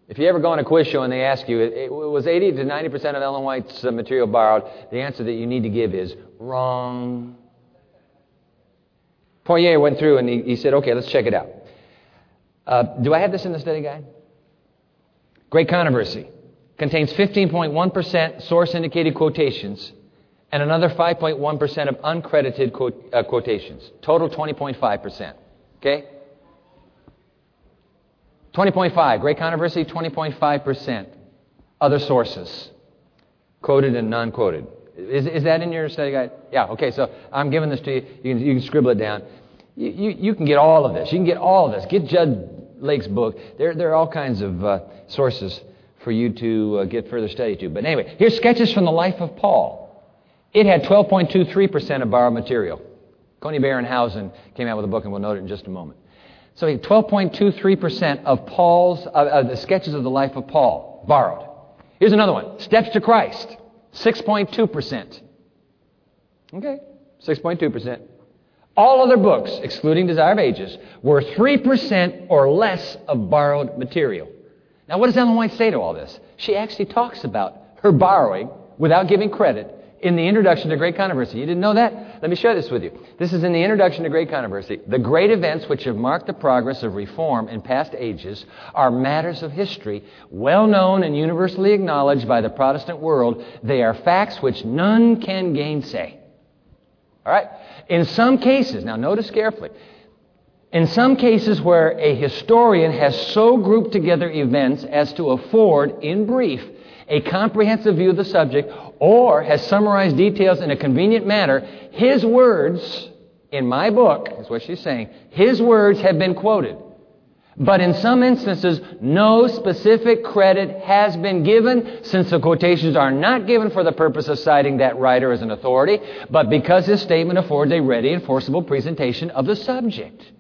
If you ever go on a quiz show and they ask you, was 80 to 90% of Ellen White's uh, material borrowed, the answer that you need to give is wrong. Poirier went through and he, he said, okay, let's check it out. Uh, do I have this in the study guide? Great Controversy contains 15.1% source indicated quotations and another 5.1% of uncredited uh, quotations. Total 20.5%. Okay? 20.5. Great controversy, 20.5%. Other sources. Quoted and non quoted. Is, is that in your study guide? Yeah, okay, so I'm giving this to you. You can, you can scribble it down. You, you, you, can get all of this. You can get all of this. Get Jud Lake's book. There, there are all kinds of uh, sources for you to uh, get further study to. But anyway, here's sketches from the life of Paul. It had 12.23% of borrowed material. Conybeare and Howson came out with a book, and we'll note it in just a moment. So 12.23% of Paul's, uh, uh, the sketches of the life of Paul, borrowed. Here's another one. Steps to Christ, 6.2%. Okay, 6.2%. All other books, excluding Desire of Ages, were 3% or less of borrowed material. Now, what does Ellen White say to all this? She actually talks about her borrowing without giving credit in the introduction to Great Controversy. You didn't know that? Let me share this with you. This is in the introduction to Great Controversy. The great events which have marked the progress of reform in past ages are matters of history, well known and universally acknowledged by the Protestant world. They are facts which none can gainsay. All right? In some cases, now notice carefully, in some cases where a historian has so grouped together events as to afford, in brief, a comprehensive view of the subject, or has summarized details in a convenient manner, his words in my book, is what she's saying, his words have been quoted. But in some instances, no specific credit has been given since the quotations are not given for the purpose of citing that writer as an authority, but because his statement affords a ready and forcible presentation of the subject.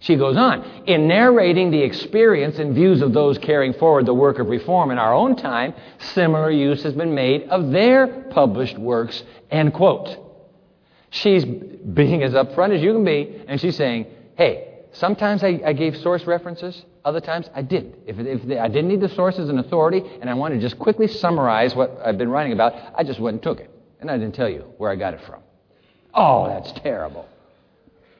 She goes on. In narrating the experience and views of those carrying forward the work of reform in our own time, similar use has been made of their published works, end quote. She's being as upfront as you can be, and she's saying, hey, sometimes I, I gave source references, other times I didn't. If, if I didn't need the source as an authority, and I want to just quickly summarize what I've been writing about, I just went and took it. And I didn't tell you where I got it from. Oh, that's terrible.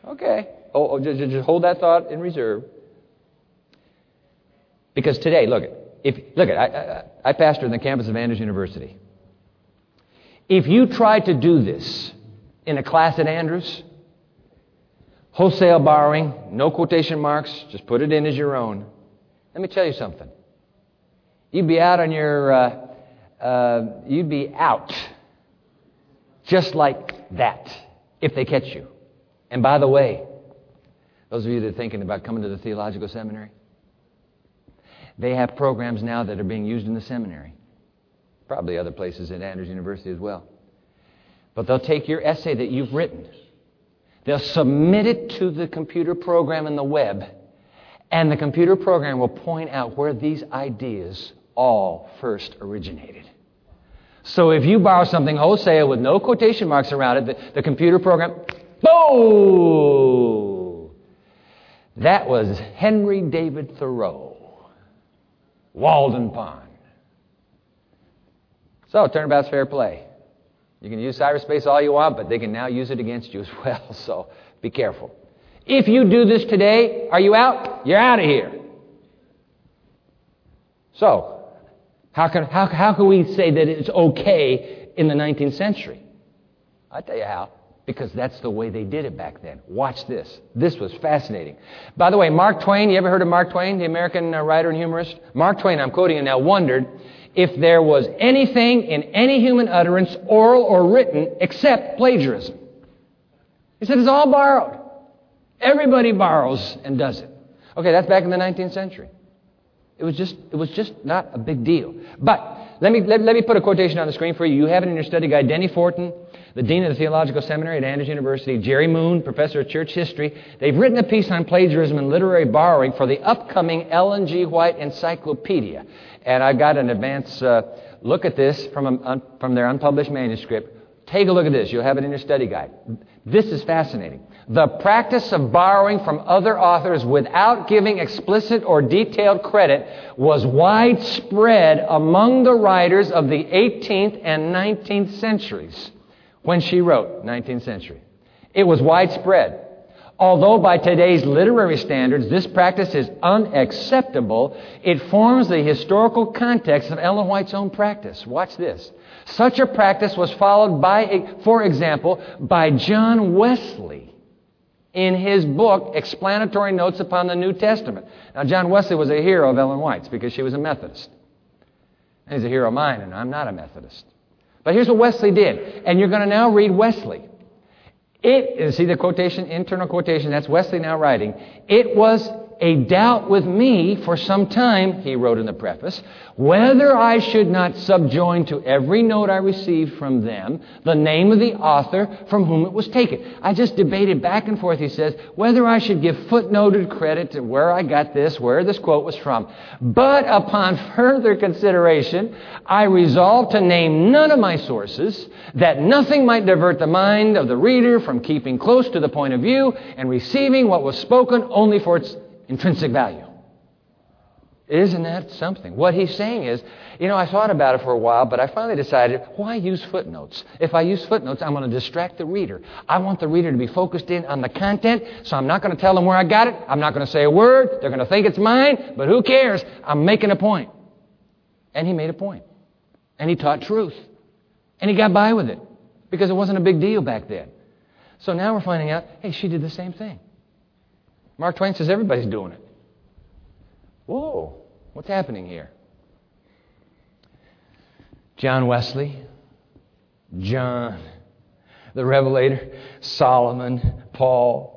Okay. Oh, oh just, just hold that thought in reserve. Because today, look, if look, I, I, I pastor in the campus of Andrews University. If you try to do this in a class at Andrews, wholesale borrowing, no quotation marks, just put it in as your own. Let me tell you something. You'd be out on your, uh, uh, you'd be out just like that if they catch you. And by the way, those of you that are thinking about coming to the theological seminary, they have programs now that are being used in the seminary. Probably other places at Andrews University as well. But they'll take your essay that you've written, they'll submit it to the computer program in the web, and the computer program will point out where these ideas all first originated. So if you borrow something wholesale with no quotation marks around it, the, the computer program, boom! That was Henry David Thoreau, Walden Pond. So, turnabout's fair play. You can use cyberspace all you want, but they can now use it against you as well, so be careful. If you do this today, are you out? You're out of here. So, how can, how, how can we say that it's okay in the 19th century. i tell you how. Because that's the way they did it back then. Watch this. This was fascinating. By the way, Mark Twain, you ever heard of Mark Twain, the American uh, writer and humorist? Mark Twain, I'm quoting him now, wondered if there was anything in any human utterance, oral or written, except plagiarism. He said it's all borrowed. Everybody borrows and does it. Okay, that's back in the 19th century. It was just, it was just not a big deal. But let me, let, let me put a quotation on the screen for you. You have it in your study guide. Denis Fortin, the Dean of the Theological Seminary at Andrews University, Jerry Moon, Professor of Church History, they've written a piece on plagiarism and literary borrowing for the upcoming Ellen G. White Encyclopedia. And I got an advance uh, look at this from, a, from their unpublished manuscript. Take a look at this. You'll have it in your study guide. This is fascinating. The practice of borrowing from other authors without giving explicit or detailed credit was widespread among the writers of the 18th and 19th centuries when she wrote, 19th century. It was widespread. Although by today's literary standards this practice is unacceptable, it forms the historical context of Ellen White's own practice. Watch this. Such a practice was followed by, for example, by John Wesley in his book, Explanatory Notes Upon the New Testament. Now, John Wesley was a hero of Ellen White's because she was a Methodist. And he's a hero of mine, and I'm not a Methodist. But here's what Wesley did. And you're going to now read Wesley. It, see the quotation, internal quotation, that's Wesley now writing. It was a doubt with me for some time, he wrote in the preface, whether I should not subjoin to every note I received from them the name of the author from whom it was taken. I just debated back and forth, he says, whether I should give footnoted credit to where I got this, where this quote was from. But upon further consideration, I resolved to name none of my sources, that nothing might divert the mind of the reader from keeping close to the point of view and receiving what was spoken only for its intrinsic value. Isn't that something? What he's saying is, you know, I thought about it for a while, but I finally decided, why use footnotes? If I use footnotes, I'm going to distract the reader. I want the reader to be focused in on the content, so I'm not going to tell them where I got it. I'm not going to say a word. They're going to think it's mine, but who cares? I'm making a point. And he made a point. And he taught truth. And he got by with it because it wasn't a big deal back then. So now we're finding out, hey, she did the same thing. Mark Twain says everybody's doing it. Whoa, what's happening here? John Wesley, John, the Revelator, Solomon, Paul.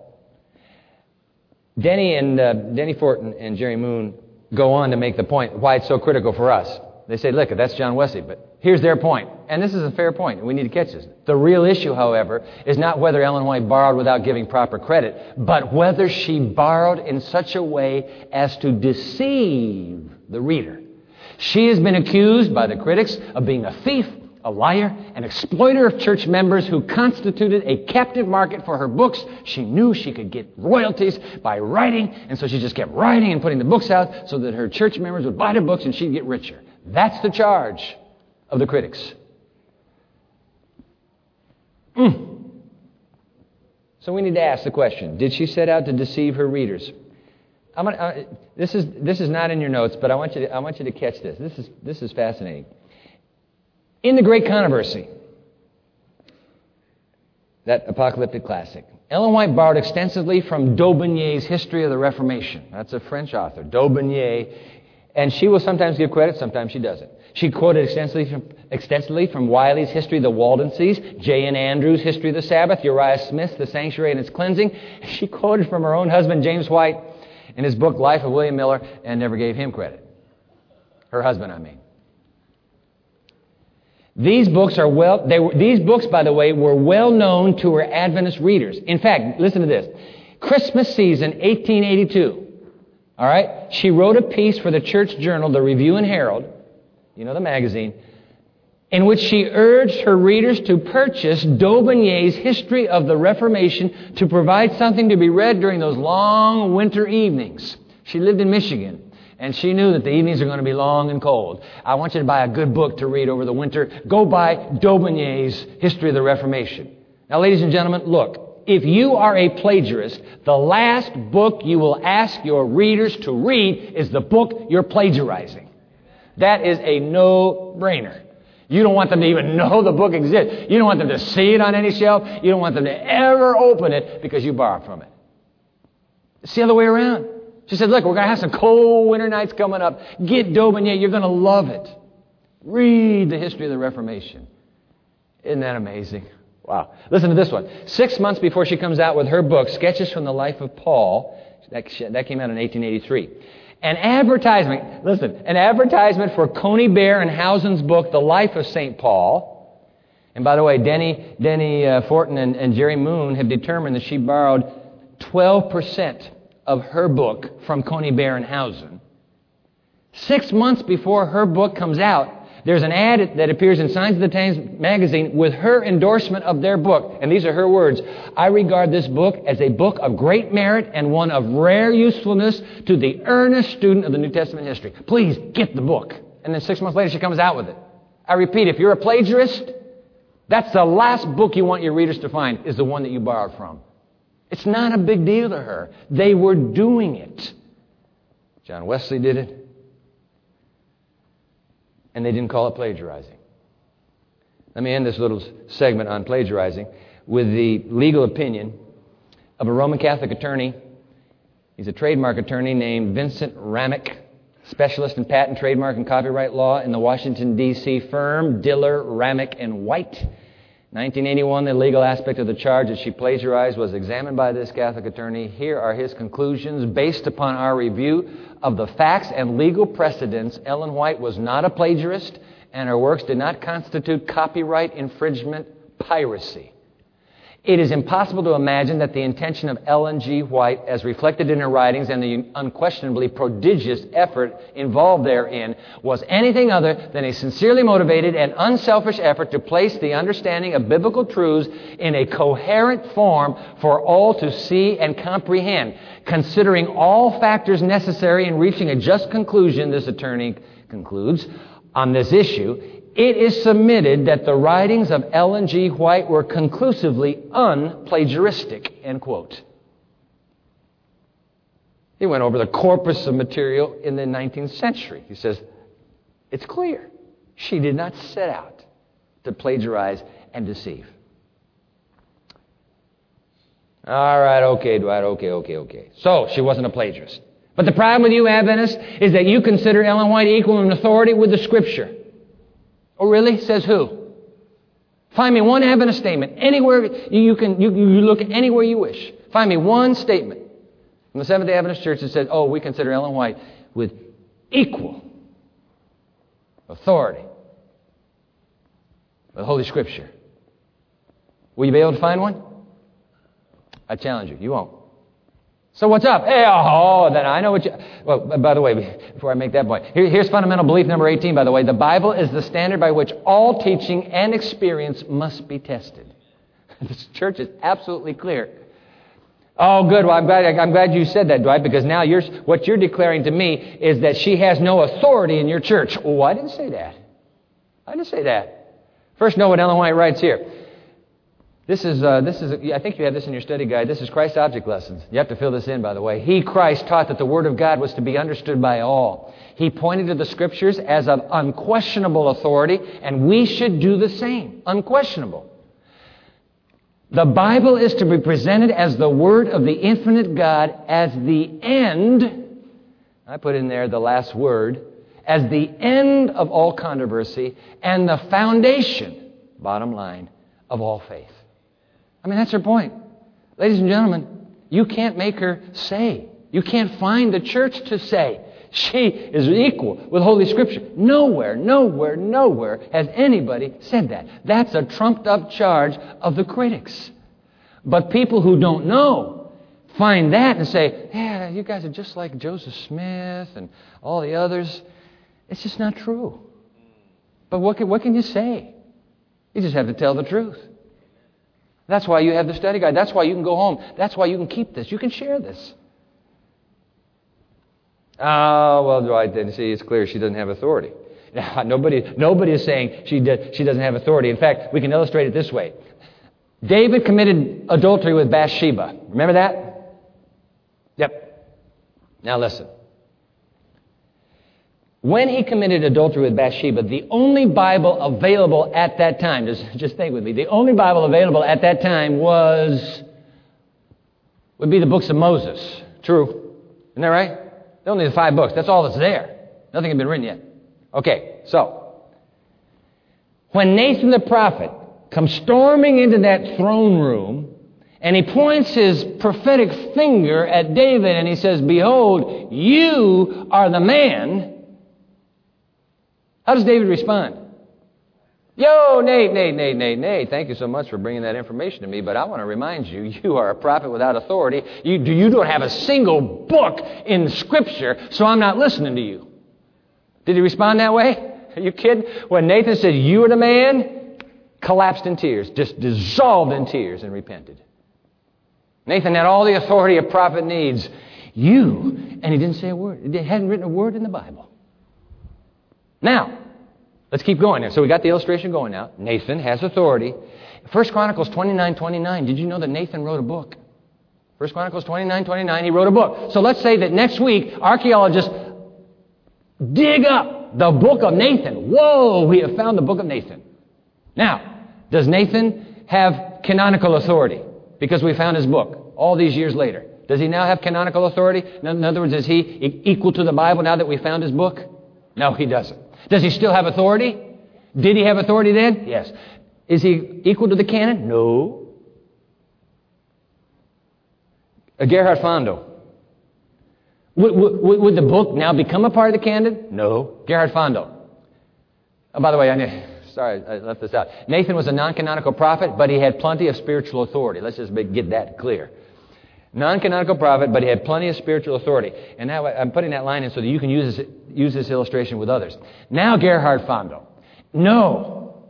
Denis and uh, Denis Fortin and Jerry Moon go on to make the point why it's so critical for us. They say, look, that's John Wesley, but here's their point. And this is a fair point, and we need to catch this. The real issue, however, is not whether Ellen White borrowed without giving proper credit, but whether she borrowed in such a way as to deceive the reader. She has been accused by the critics of being a thief, a liar, an exploiter of church members who constituted a captive market for her books. She knew she could get royalties by writing, and so she just kept writing and putting the books out so that her church members would buy the books and she'd get richer. That's the charge of the critics. Mm. So we need to ask the question Did she set out to deceive her readers? Gonna, uh, this, is, this is not in your notes, but I want, you to, I want you to catch this. This is, this is fascinating. In the Great Controversy, that apocalyptic classic, Ellen White borrowed extensively from D'Aubigné's History of the Reformation. That's a French author. D'Aubigné. and she will sometimes give credit, sometimes she doesn't. She quoted extensively from, extensively from Wylie's History of the Waldenses, J. N. Andrews' History of the Sabbath, Uriah Smith's The Sanctuary and Its Cleansing. She quoted from her own husband, James White, in his book, Life of William Miller, and never gave him credit. Her husband, I mean. These books are well, they were, these books, by the way, were well known to her Adventist readers. In fact, listen to this. Christmas season, 1882. All right? She wrote a piece for the church journal, the Review and Herald, you know, the magazine, in which she urged her readers to purchase D'Aubigné's History of the Reformation to provide something to be read during those long winter evenings. She lived in Michigan. And she knew that the evenings are going to be long and cold. I want you to buy a good book to read over the winter. Go buy D'Aubigné's History of the Reformation. Now, ladies and gentlemen, look. If you are a plagiarist, the last book you will ask your readers to read is the book you're plagiarizing. That is a no brainer. You don't want them to even know the book exists. You don't want them to see it on any shelf. You don't want them to ever open it because you borrowed from it. It's the other way around. She said, Look, we're going to have some cold winter nights coming up. Get D'Aubigné. You're going to love it. Read the history of the Reformation. Isn't that amazing? Wow. Listen to this one. Six months before she comes out with her book, Sketches from the Life of Paul, that, that came out in 1883. An advertisement, listen, an advertisement for Conybeare and Howson's book, The Life of St. Paul. And by the way, Denis, Denis uh, Fortin and, and Jerry Moon have determined that she borrowed 12% of her book from Conybeare and Howson. Six months before her book comes out, there's an ad that appears in Signs of the Times magazine with her endorsement of their book. And these are her words. I regard this book as a book of great merit and one of rare usefulness to the earnest student of the New Testament history. Please get the book. And then six months later, she comes out with it. I repeat, if you're a plagiarist, that's the last book you want your readers to find, is the one that you borrowed from. It's not a big deal to her. They were doing it. John Wesley did it and they didn't call it plagiarizing. Let me end this little segment on plagiarizing with the legal opinion of a Roman Catholic attorney. He's a trademark attorney named Vincent Ramik, specialist in patent, trademark, and copyright law in the Washington, D.C. firm Diller, Ramik, and Wight. 1981, the legal aspect of the charge that she plagiarized was examined by this Catholic attorney. Here are his conclusions based upon our review of the facts and legal precedents. Ellen White was not a plagiarist, and her works did not constitute copyright infringement piracy. It is impossible to imagine that the intention of Ellen G. White, as reflected in her writings and the unquestionably prodigious effort involved therein, was anything other than a sincerely motivated and unselfish effort to place the understanding of biblical truths in a coherent form for all to see and comprehend. Considering all factors necessary in reaching a just conclusion, this attorney concludes, on this issue, it is submitted that the writings of Ellen G. White were conclusively unplagiaristic, end quote. He went over the corpus of material in the 19th century. He says, it's clear. She did not set out to plagiarize and deceive. All right, okay, Dwight, okay, okay, okay. So, she wasn't a plagiarist. But the problem with you Adventists is that you consider Ellen White equal in authority with the Scripture. Oh, really? Says who? Find me one Adventist statement anywhere you can. You, you look anywhere you wish. Find me one statement from the Seventh Day Adventist Church that says, "Oh, we consider Ellen White with equal authority with the Holy Scripture." Will you be able to find one? I challenge you. You won't. So what's up? Hey, oh, then I know what you. Well, by the way, before I make that point, here, here's fundamental belief number 18, by the way. The Bible is the standard by which all teaching and experience must be tested. This church is absolutely clear. Oh, good. Well, I'm glad, I'm glad you said that, Dwight, because now you're, what you're declaring to me is that she has no authority in your church. Oh, I didn't say that. I didn't say that. First, know what Ellen White writes here. This is, uh, this is, I think you have this in your study guide. This is Christ's object lessons. You have to fill this in, by the way. He, Christ, taught that the Word of God was to be understood by all. He pointed to the Scriptures as of unquestionable authority, and we should do the same. Unquestionable. The Bible is to be presented as the Word of the infinite God as the end. I put in there the last word. As the end of all controversy and the foundation, bottom line, of all faith. I mean, that's her point. Ladies and gentlemen, you can't make her say. You can't find the church to say. She is equal with Holy Scripture. Nowhere, nowhere, nowhere has anybody said that. That's a trumped up charge of the critics. But people who don't know find that and say, yeah, you guys are just like Joseph Smith and all the others. It's just not true. But what can, what can you say? You just have to tell the truth. That's why you have the study guide. That's why you can go home. That's why you can keep this. You can share this. Ah, uh, well, right then. See, it's clear she doesn't have authority. Now, nobody, nobody is saying she, did, she doesn't have authority. In fact, we can illustrate it this way. David committed adultery with Bathsheba. Remember that? Yep. Now listen. When he committed adultery with Bathsheba, the only Bible available at that time, just, just think with me, the only Bible available at that time was, would be the books of Moses. True. Isn't that right? Only the five books. That's all that's there. Nothing had been written yet. Okay, so, when Nathan the prophet comes storming into that throne room, and he points his prophetic finger at David and he says, Behold, you are the man how does David respond? Yo, Nate, Nate, Nate, Nate, Nate, thank you so much for bringing that information to me, but I want to remind you, you are a prophet without authority. You, you don't have a single book in Scripture, so I'm not listening to you. Did he respond that way? Are you kidding? When Nathan said, You are the man, collapsed in tears, just dissolved in tears and repented. Nathan had all the authority a prophet needs. You, and he didn't say a word. He hadn't written a word in the Bible. Now, let's keep going there. So we got the illustration going now. Nathan has authority. First Chronicles 29 29. Did you know that Nathan wrote a book? First Chronicles 29 29, he wrote a book. So let's say that next week, archaeologists dig up the book of Nathan. Whoa, we have found the book of Nathan. Now, does Nathan have canonical authority? Because we found his book all these years later. Does he now have canonical authority? In other words, is he equal to the Bible now that we found his book? No, he doesn't. Does he still have authority? Did he have authority then? Yes. Is he equal to the canon? No. Gerhard Fandel. Would, would, would, the book now become a part of the canon? No. Gerhard Fandel. Oh, by the way, I, sorry, I left this out. Nathan was a non canonical prophet, but he had plenty of spiritual authority. Let's just get that clear. Non canonical prophet, but he had plenty of spiritual authority. And now I'm putting that line in so that you can use this, use this illustration with others. Now, Gerhard Fandel. No.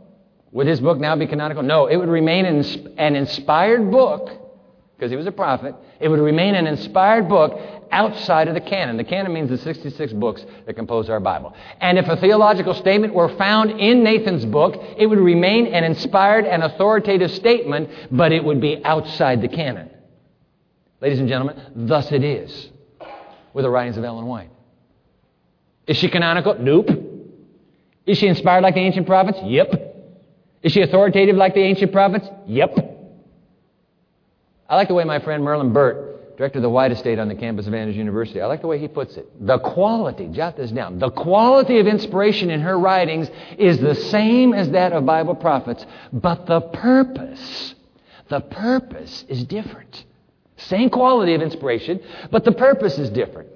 Would his book now be canonical? No. It would remain an inspired book, because he was a prophet. It would remain an inspired book outside of the canon. The canon means the 66 books that compose our Bible. And if a theological statement were found in Nathan's book, it would remain an inspired and authoritative statement, but it would be outside the canon. Ladies and gentlemen, thus it is with the writings of Ellen White. Is she canonical? Nope. Is she inspired like the ancient prophets? Yep. Is she authoritative like the ancient prophets? Yep. I like the way my friend Merlin Burt, director of the White Estate on the campus of Andrews University, I like the way he puts it. The quality, jot this down, the quality of inspiration in her writings is the same as that of Bible prophets, but the purpose, the purpose is different. Same quality of inspiration, but the purpose is different.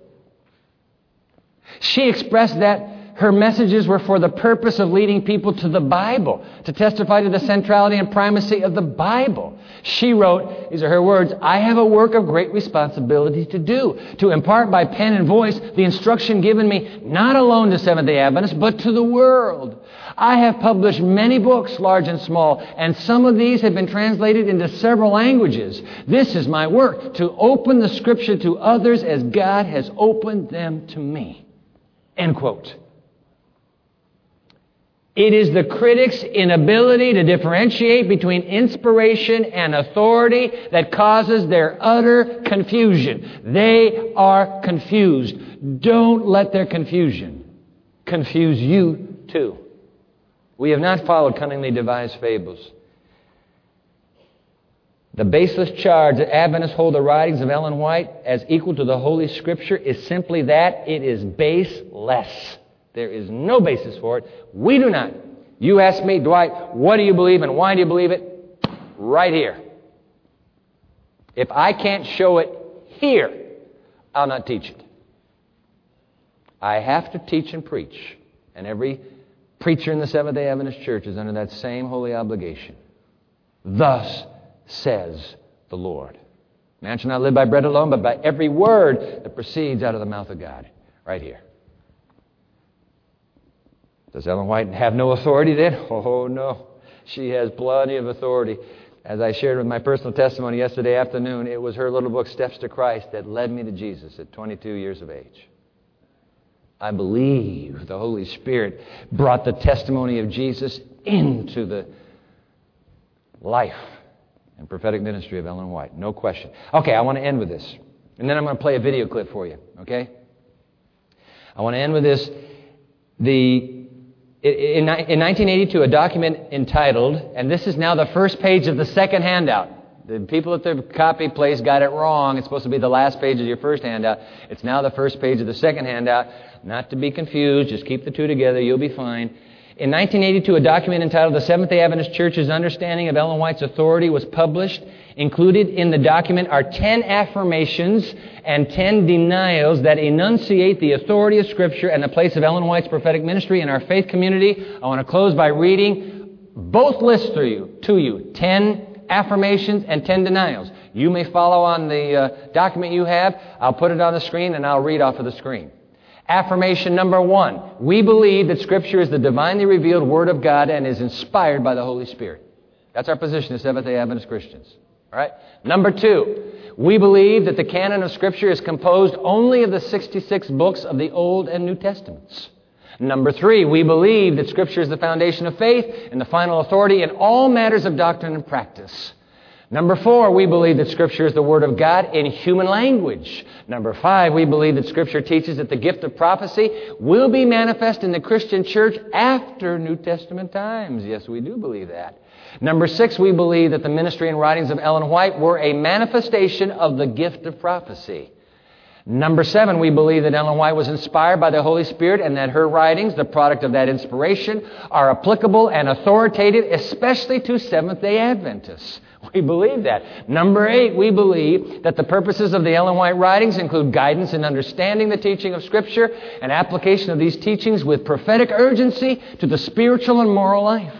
She expressed that her messages were for the purpose of leading people to the Bible, to testify to the centrality and primacy of the Bible. She wrote, these are her words, I have a work of great responsibility to do, to impart by pen and voice the instruction given me not alone to Seventh day Adventists, but to the world. I have published many books, large and small, and some of these have been translated into several languages. This is my work, to open the Scripture to others as God has opened them to me. End quote. It is the critics' inability to differentiate between inspiration and authority that causes their utter confusion. They are confused. Don't let their confusion confuse you too. We have not followed cunningly devised fables. The baseless charge that Adventists hold the writings of Ellen White as equal to the Holy Scripture is simply that it is baseless. There is no basis for it. We do not. You ask me, Dwight, what do you believe and why do you believe it? Right here. If I can't show it here, I'll not teach it. I have to teach and preach. And every preacher in the Seventh day Adventist Church is under that same holy obligation. Thus says the Lord. Man shall not live by bread alone, but by every word that proceeds out of the mouth of God. Right here. Does Ellen White have no authority then? Oh, no. She has plenty of authority. As I shared with my personal testimony yesterday afternoon, it was her little book, Steps to Christ, that led me to Jesus at 22 years of age. I believe the Holy Spirit brought the testimony of Jesus into the life and prophetic ministry of Ellen White. No question. Okay, I want to end with this. And then I'm going to play a video clip for you, okay? I want to end with this. The, in, in 1982, a document entitled, and this is now the first page of the second handout. The people at the copy place got it wrong. It's supposed to be the last page of your first handout. It's now the first page of the second handout. Not to be confused, just keep the two together, you'll be fine. In 1982, a document entitled The Seventh day Adventist Church's Understanding of Ellen White's Authority was published. Included in the document are 10 affirmations and 10 denials that enunciate the authority of Scripture and the place of Ellen White's prophetic ministry in our faith community. I want to close by reading both lists to you, to you 10 affirmations and 10 denials. You may follow on the uh, document you have. I'll put it on the screen and I'll read off of the screen. Affirmation number one. We believe that Scripture is the divinely revealed Word of God and is inspired by the Holy Spirit. That's our position as Seventh day Adventist Christians. All right? Number two. We believe that the canon of Scripture is composed only of the 66 books of the Old and New Testaments. Number three, we believe that Scripture is the foundation of faith and the final authority in all matters of doctrine and practice. Number four, we believe that Scripture is the Word of God in human language. Number five, we believe that Scripture teaches that the gift of prophecy will be manifest in the Christian church after New Testament times. Yes, we do believe that. Number six, we believe that the ministry and writings of Ellen White were a manifestation of the gift of prophecy. Number seven, we believe that Ellen White was inspired by the Holy Spirit and that her writings, the product of that inspiration, are applicable and authoritative, especially to Seventh day Adventists. We believe that. Number eight, we believe that the purposes of the Ellen White writings include guidance in understanding the teaching of Scripture and application of these teachings with prophetic urgency to the spiritual and moral life.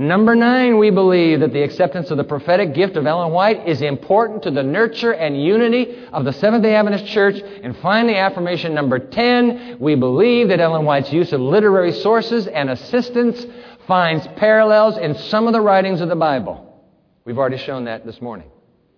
Number nine, we believe that the acceptance of the prophetic gift of Ellen White is important to the nurture and unity of the Seventh day Adventist Church. And finally, affirmation number 10, we believe that Ellen White's use of literary sources and assistance finds parallels in some of the writings of the Bible. We've already shown that this morning.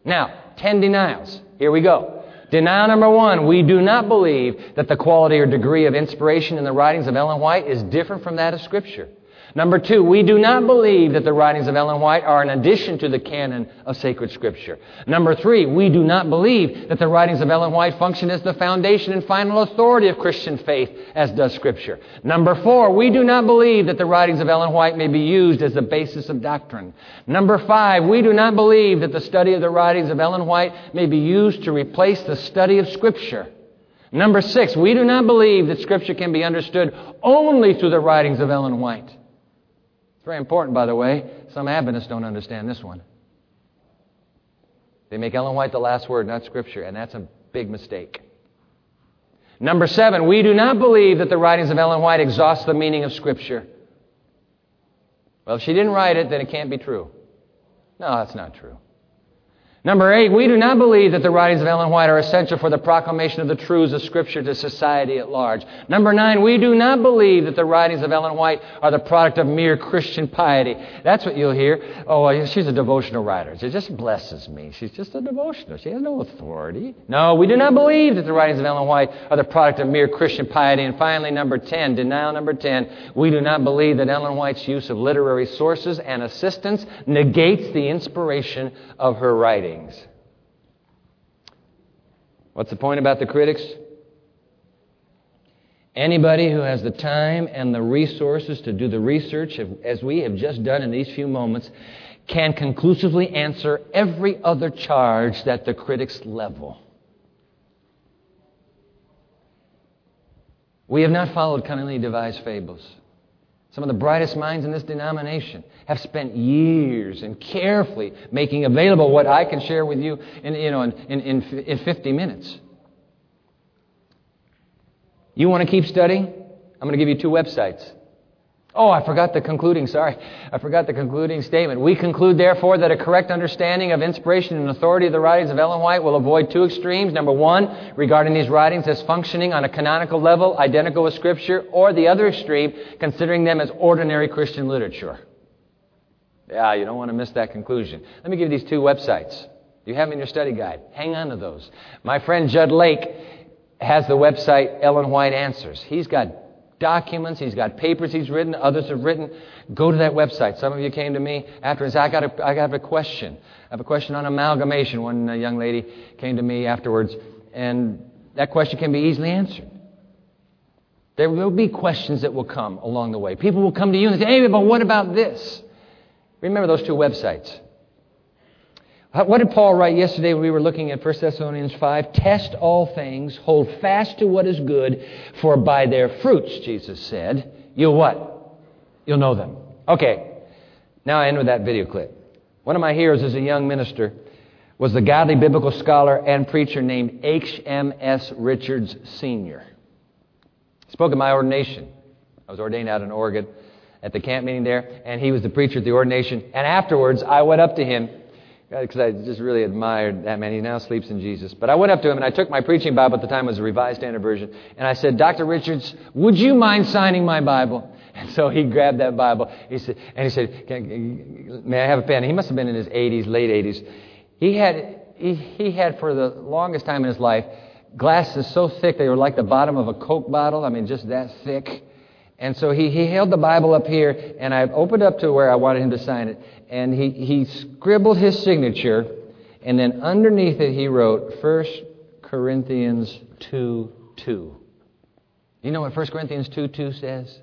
Now, 10 denials. Here we go. Denial number one, we do not believe that the quality or degree of inspiration in the writings of Ellen White is different from that of Scripture. Number two, we do not believe that the writings of Ellen White are an addition to the canon of sacred scripture. Number three, we do not believe that the writings of Ellen White function as the foundation and final authority of Christian faith, as does scripture. Number four, we do not believe that the writings of Ellen White may be used as the basis of doctrine. Number five, we do not believe that the study of the writings of Ellen White may be used to replace the study of scripture. Number six, we do not believe that scripture can be understood only through the writings of Ellen White. It's very important, by the way. Some Adventists don't understand this one. They make Ellen White the last word, not Scripture, and that's a big mistake. Number seven, we do not believe that the writings of Ellen White exhaust the meaning of Scripture. Well, if she didn't write it, then it can't be true. No, that's not true. Number eight, we do not believe that the writings of Ellen White are essential for the proclamation of the truths of Scripture to society at large. Number nine, we do not believe that the writings of Ellen White are the product of mere Christian piety. That's what you'll hear. Oh, she's a devotional writer. She just blesses me. She's just a devotional. She has no authority. No, we do not believe that the writings of Ellen White are the product of mere Christian piety. And finally, number ten, denial number ten, we do not believe that Ellen White's use of literary sources and assistance negates the inspiration of her writing. What's the point about the critics? Anybody who has the time and the resources to do the research, as we have just done in these few moments, can conclusively answer every other charge that the critics level. We have not followed cunningly devised fables. Some of the brightest minds in this denomination have spent years and carefully making available what I can share with you in, you know, in, in, in 50 minutes. You want to keep studying? I'm going to give you two websites. Oh, I forgot the concluding, sorry. I forgot the concluding statement. We conclude, therefore, that a correct understanding of inspiration and authority of the writings of Ellen White will avoid two extremes. Number one, regarding these writings as functioning on a canonical level, identical with Scripture, or the other extreme, considering them as ordinary Christian literature. Yeah, you don't want to miss that conclusion. Let me give you these two websites. You have them in your study guide. Hang on to those. My friend Jud Lake has the website Ellen White Answers. He's got documents, he's got papers he's written, others have written. Go to that website. Some of you came to me after and said, I got a, I got a question. I have a question on amalgamation. One uh, young lady came to me afterwards, and that question can be easily answered. There will be questions that will come along the way. People will come to you and say, hey, but what about this? Remember those two websites. What did Paul write yesterday when we were looking at 1 Thessalonians 5? Test all things, hold fast to what is good, for by their fruits, Jesus said, you'll what? You'll know them. Okay, now I end with that video clip. One of my heroes as a young minister was the godly biblical scholar and preacher named H.M.S. Richards Sr. He Spoke at my ordination. I was ordained out in Oregon at the camp meeting there, and he was the preacher at the ordination. And afterwards, I went up to him because I just really admired that man. He now sleeps in Jesus. But I went up to him and I took my preaching Bible at the time, it was a Revised Standard Version, and I said, Dr. Richards, would you mind signing my Bible? And so he grabbed that Bible. He said, and he said, May I have a pen? He must have been in his 80s, late 80s. He had, he, he had for the longest time in his life glasses so thick they were like the bottom of a Coke bottle. I mean, just that thick. And so he, he held the Bible up here, and I opened up to where I wanted him to sign it. And he, he scribbled his signature, and then underneath it he wrote 1 Corinthians 2 2. You know what 1 Corinthians 2 2 says?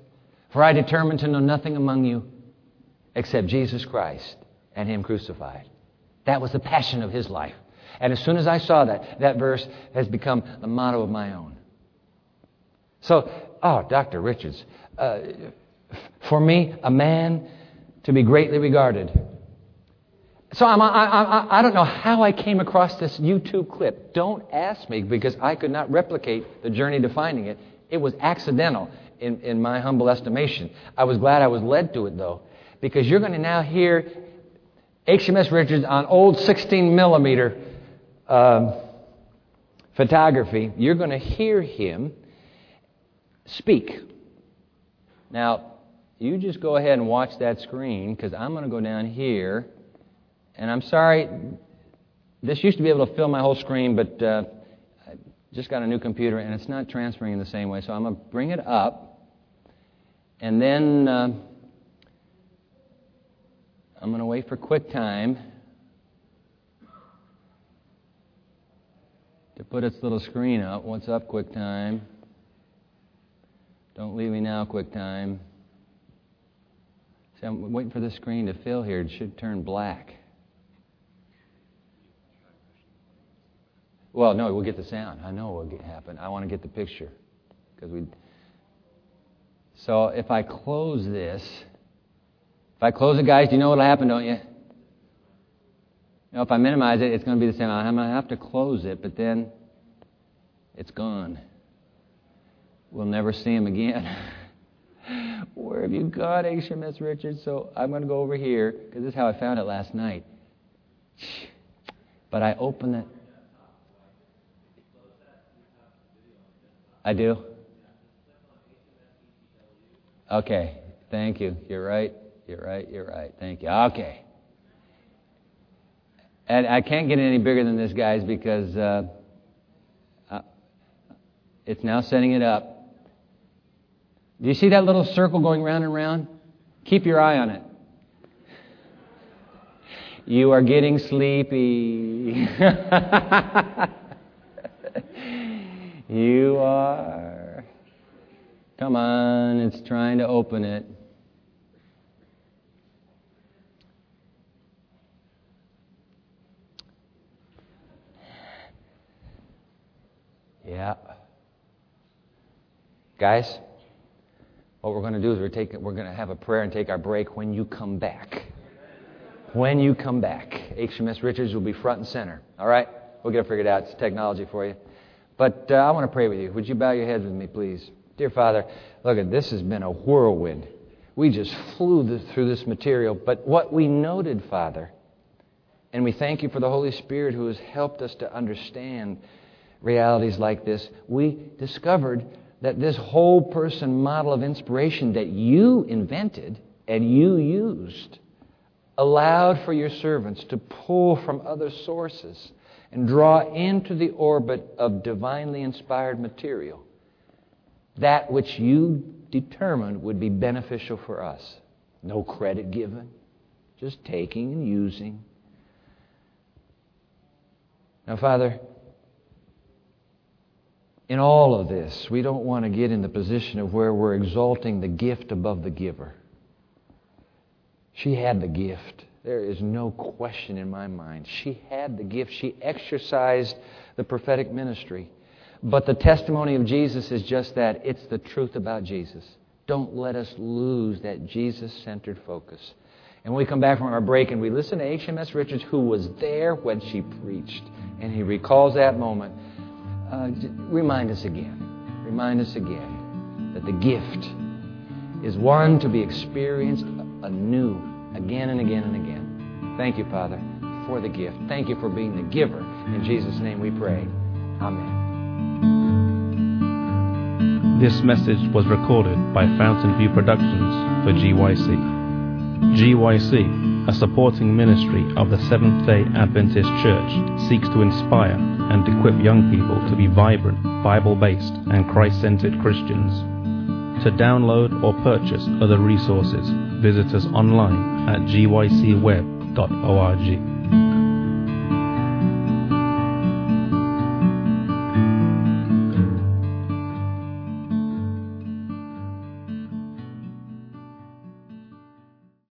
For I determined to know nothing among you except Jesus Christ and Him crucified. That was the passion of his life. And as soon as I saw that, that verse has become the motto of my own. So, oh, Dr. Richards, uh, for me, a man to be greatly regarded. So I'm, I, I, I don't know how I came across this YouTube clip. Don't ask me because I could not replicate the journey to finding it. It was accidental in, in my humble estimation. I was glad I was led to it, though, because you're going to now hear HMS Richards on old 16 millimeter um, photography. You're going to hear him speak. Now, you just go ahead and watch that screen because I'm going to go down here. And I'm sorry, this used to be able to fill my whole screen, but uh, I just got a new computer and it's not transferring in the same way. So I'm going to bring it up. And then uh, I'm going to wait for QuickTime to put its little screen up. What's up, QuickTime? Don't leave me now, QuickTime. See, I'm waiting for the screen to fill here. It should turn black. Well, no, we'll get the sound. I know what will happen. I want to get the picture because we. So if I close this, if I close it, guys, do you know what will happen, don't you? you know, if I minimize it, it's going to be the same. I'm going to have to close it, but then it's gone. We'll never see him again. Where have you gone, HMS Richards? So I'm going to go over here because this is how I found it last night. But I open it. I do? Okay, thank you. You're right. You're right. You're right. Thank you. Okay. And I can't get any bigger than this, guys, because uh, uh, it's now setting it up. Do you see that little circle going round and round? Keep your eye on it. You are getting sleepy. you are. Come on, it's trying to open it. Yeah. Guys, what we're going to do is we're, take, we're going to have a prayer and take our break when you come back. When you come back. HMS Richards will be front and center. All right? We'll get it figured out. It's technology for you. But uh, I want to pray with you. Would you bow your heads with me, please? Dear Father, look, at this has been a whirlwind. We just flew through this material. But what we noted, Father, and we thank you for the Holy Spirit who has helped us to understand realities like this, we discovered that this whole person model of inspiration that you invented and you used allowed for your servants to pull from other sources and draw into the orbit of divinely inspired material that which you determined would be beneficial for us. No credit given, just taking and using. Now, Father, in all of this, we don't want to get in the position of where we're exalting the gift above the giver. She had the gift. There is no question in my mind. She had the gift. She exercised the prophetic ministry. But the testimony of Jesus is just that it's the truth about Jesus. Don't let us lose that Jesus centered focus. And when we come back from our break and we listen to H.M.S. Richards, who was there when she preached, and he recalls that moment, uh, remind us again. Remind us again that the gift is one to be experienced anew, again and again and again. Thank you, Father, for the gift. Thank you for being the giver. In Jesus' name we pray. Amen. This message was recorded by Fountain View Productions for GYC. GYC, a supporting ministry of the Seventh day Adventist Church, seeks to inspire and equip young people to be vibrant, Bible based, and Christ centered Christians. To download or purchase other resources, visit us online at gycweb.org.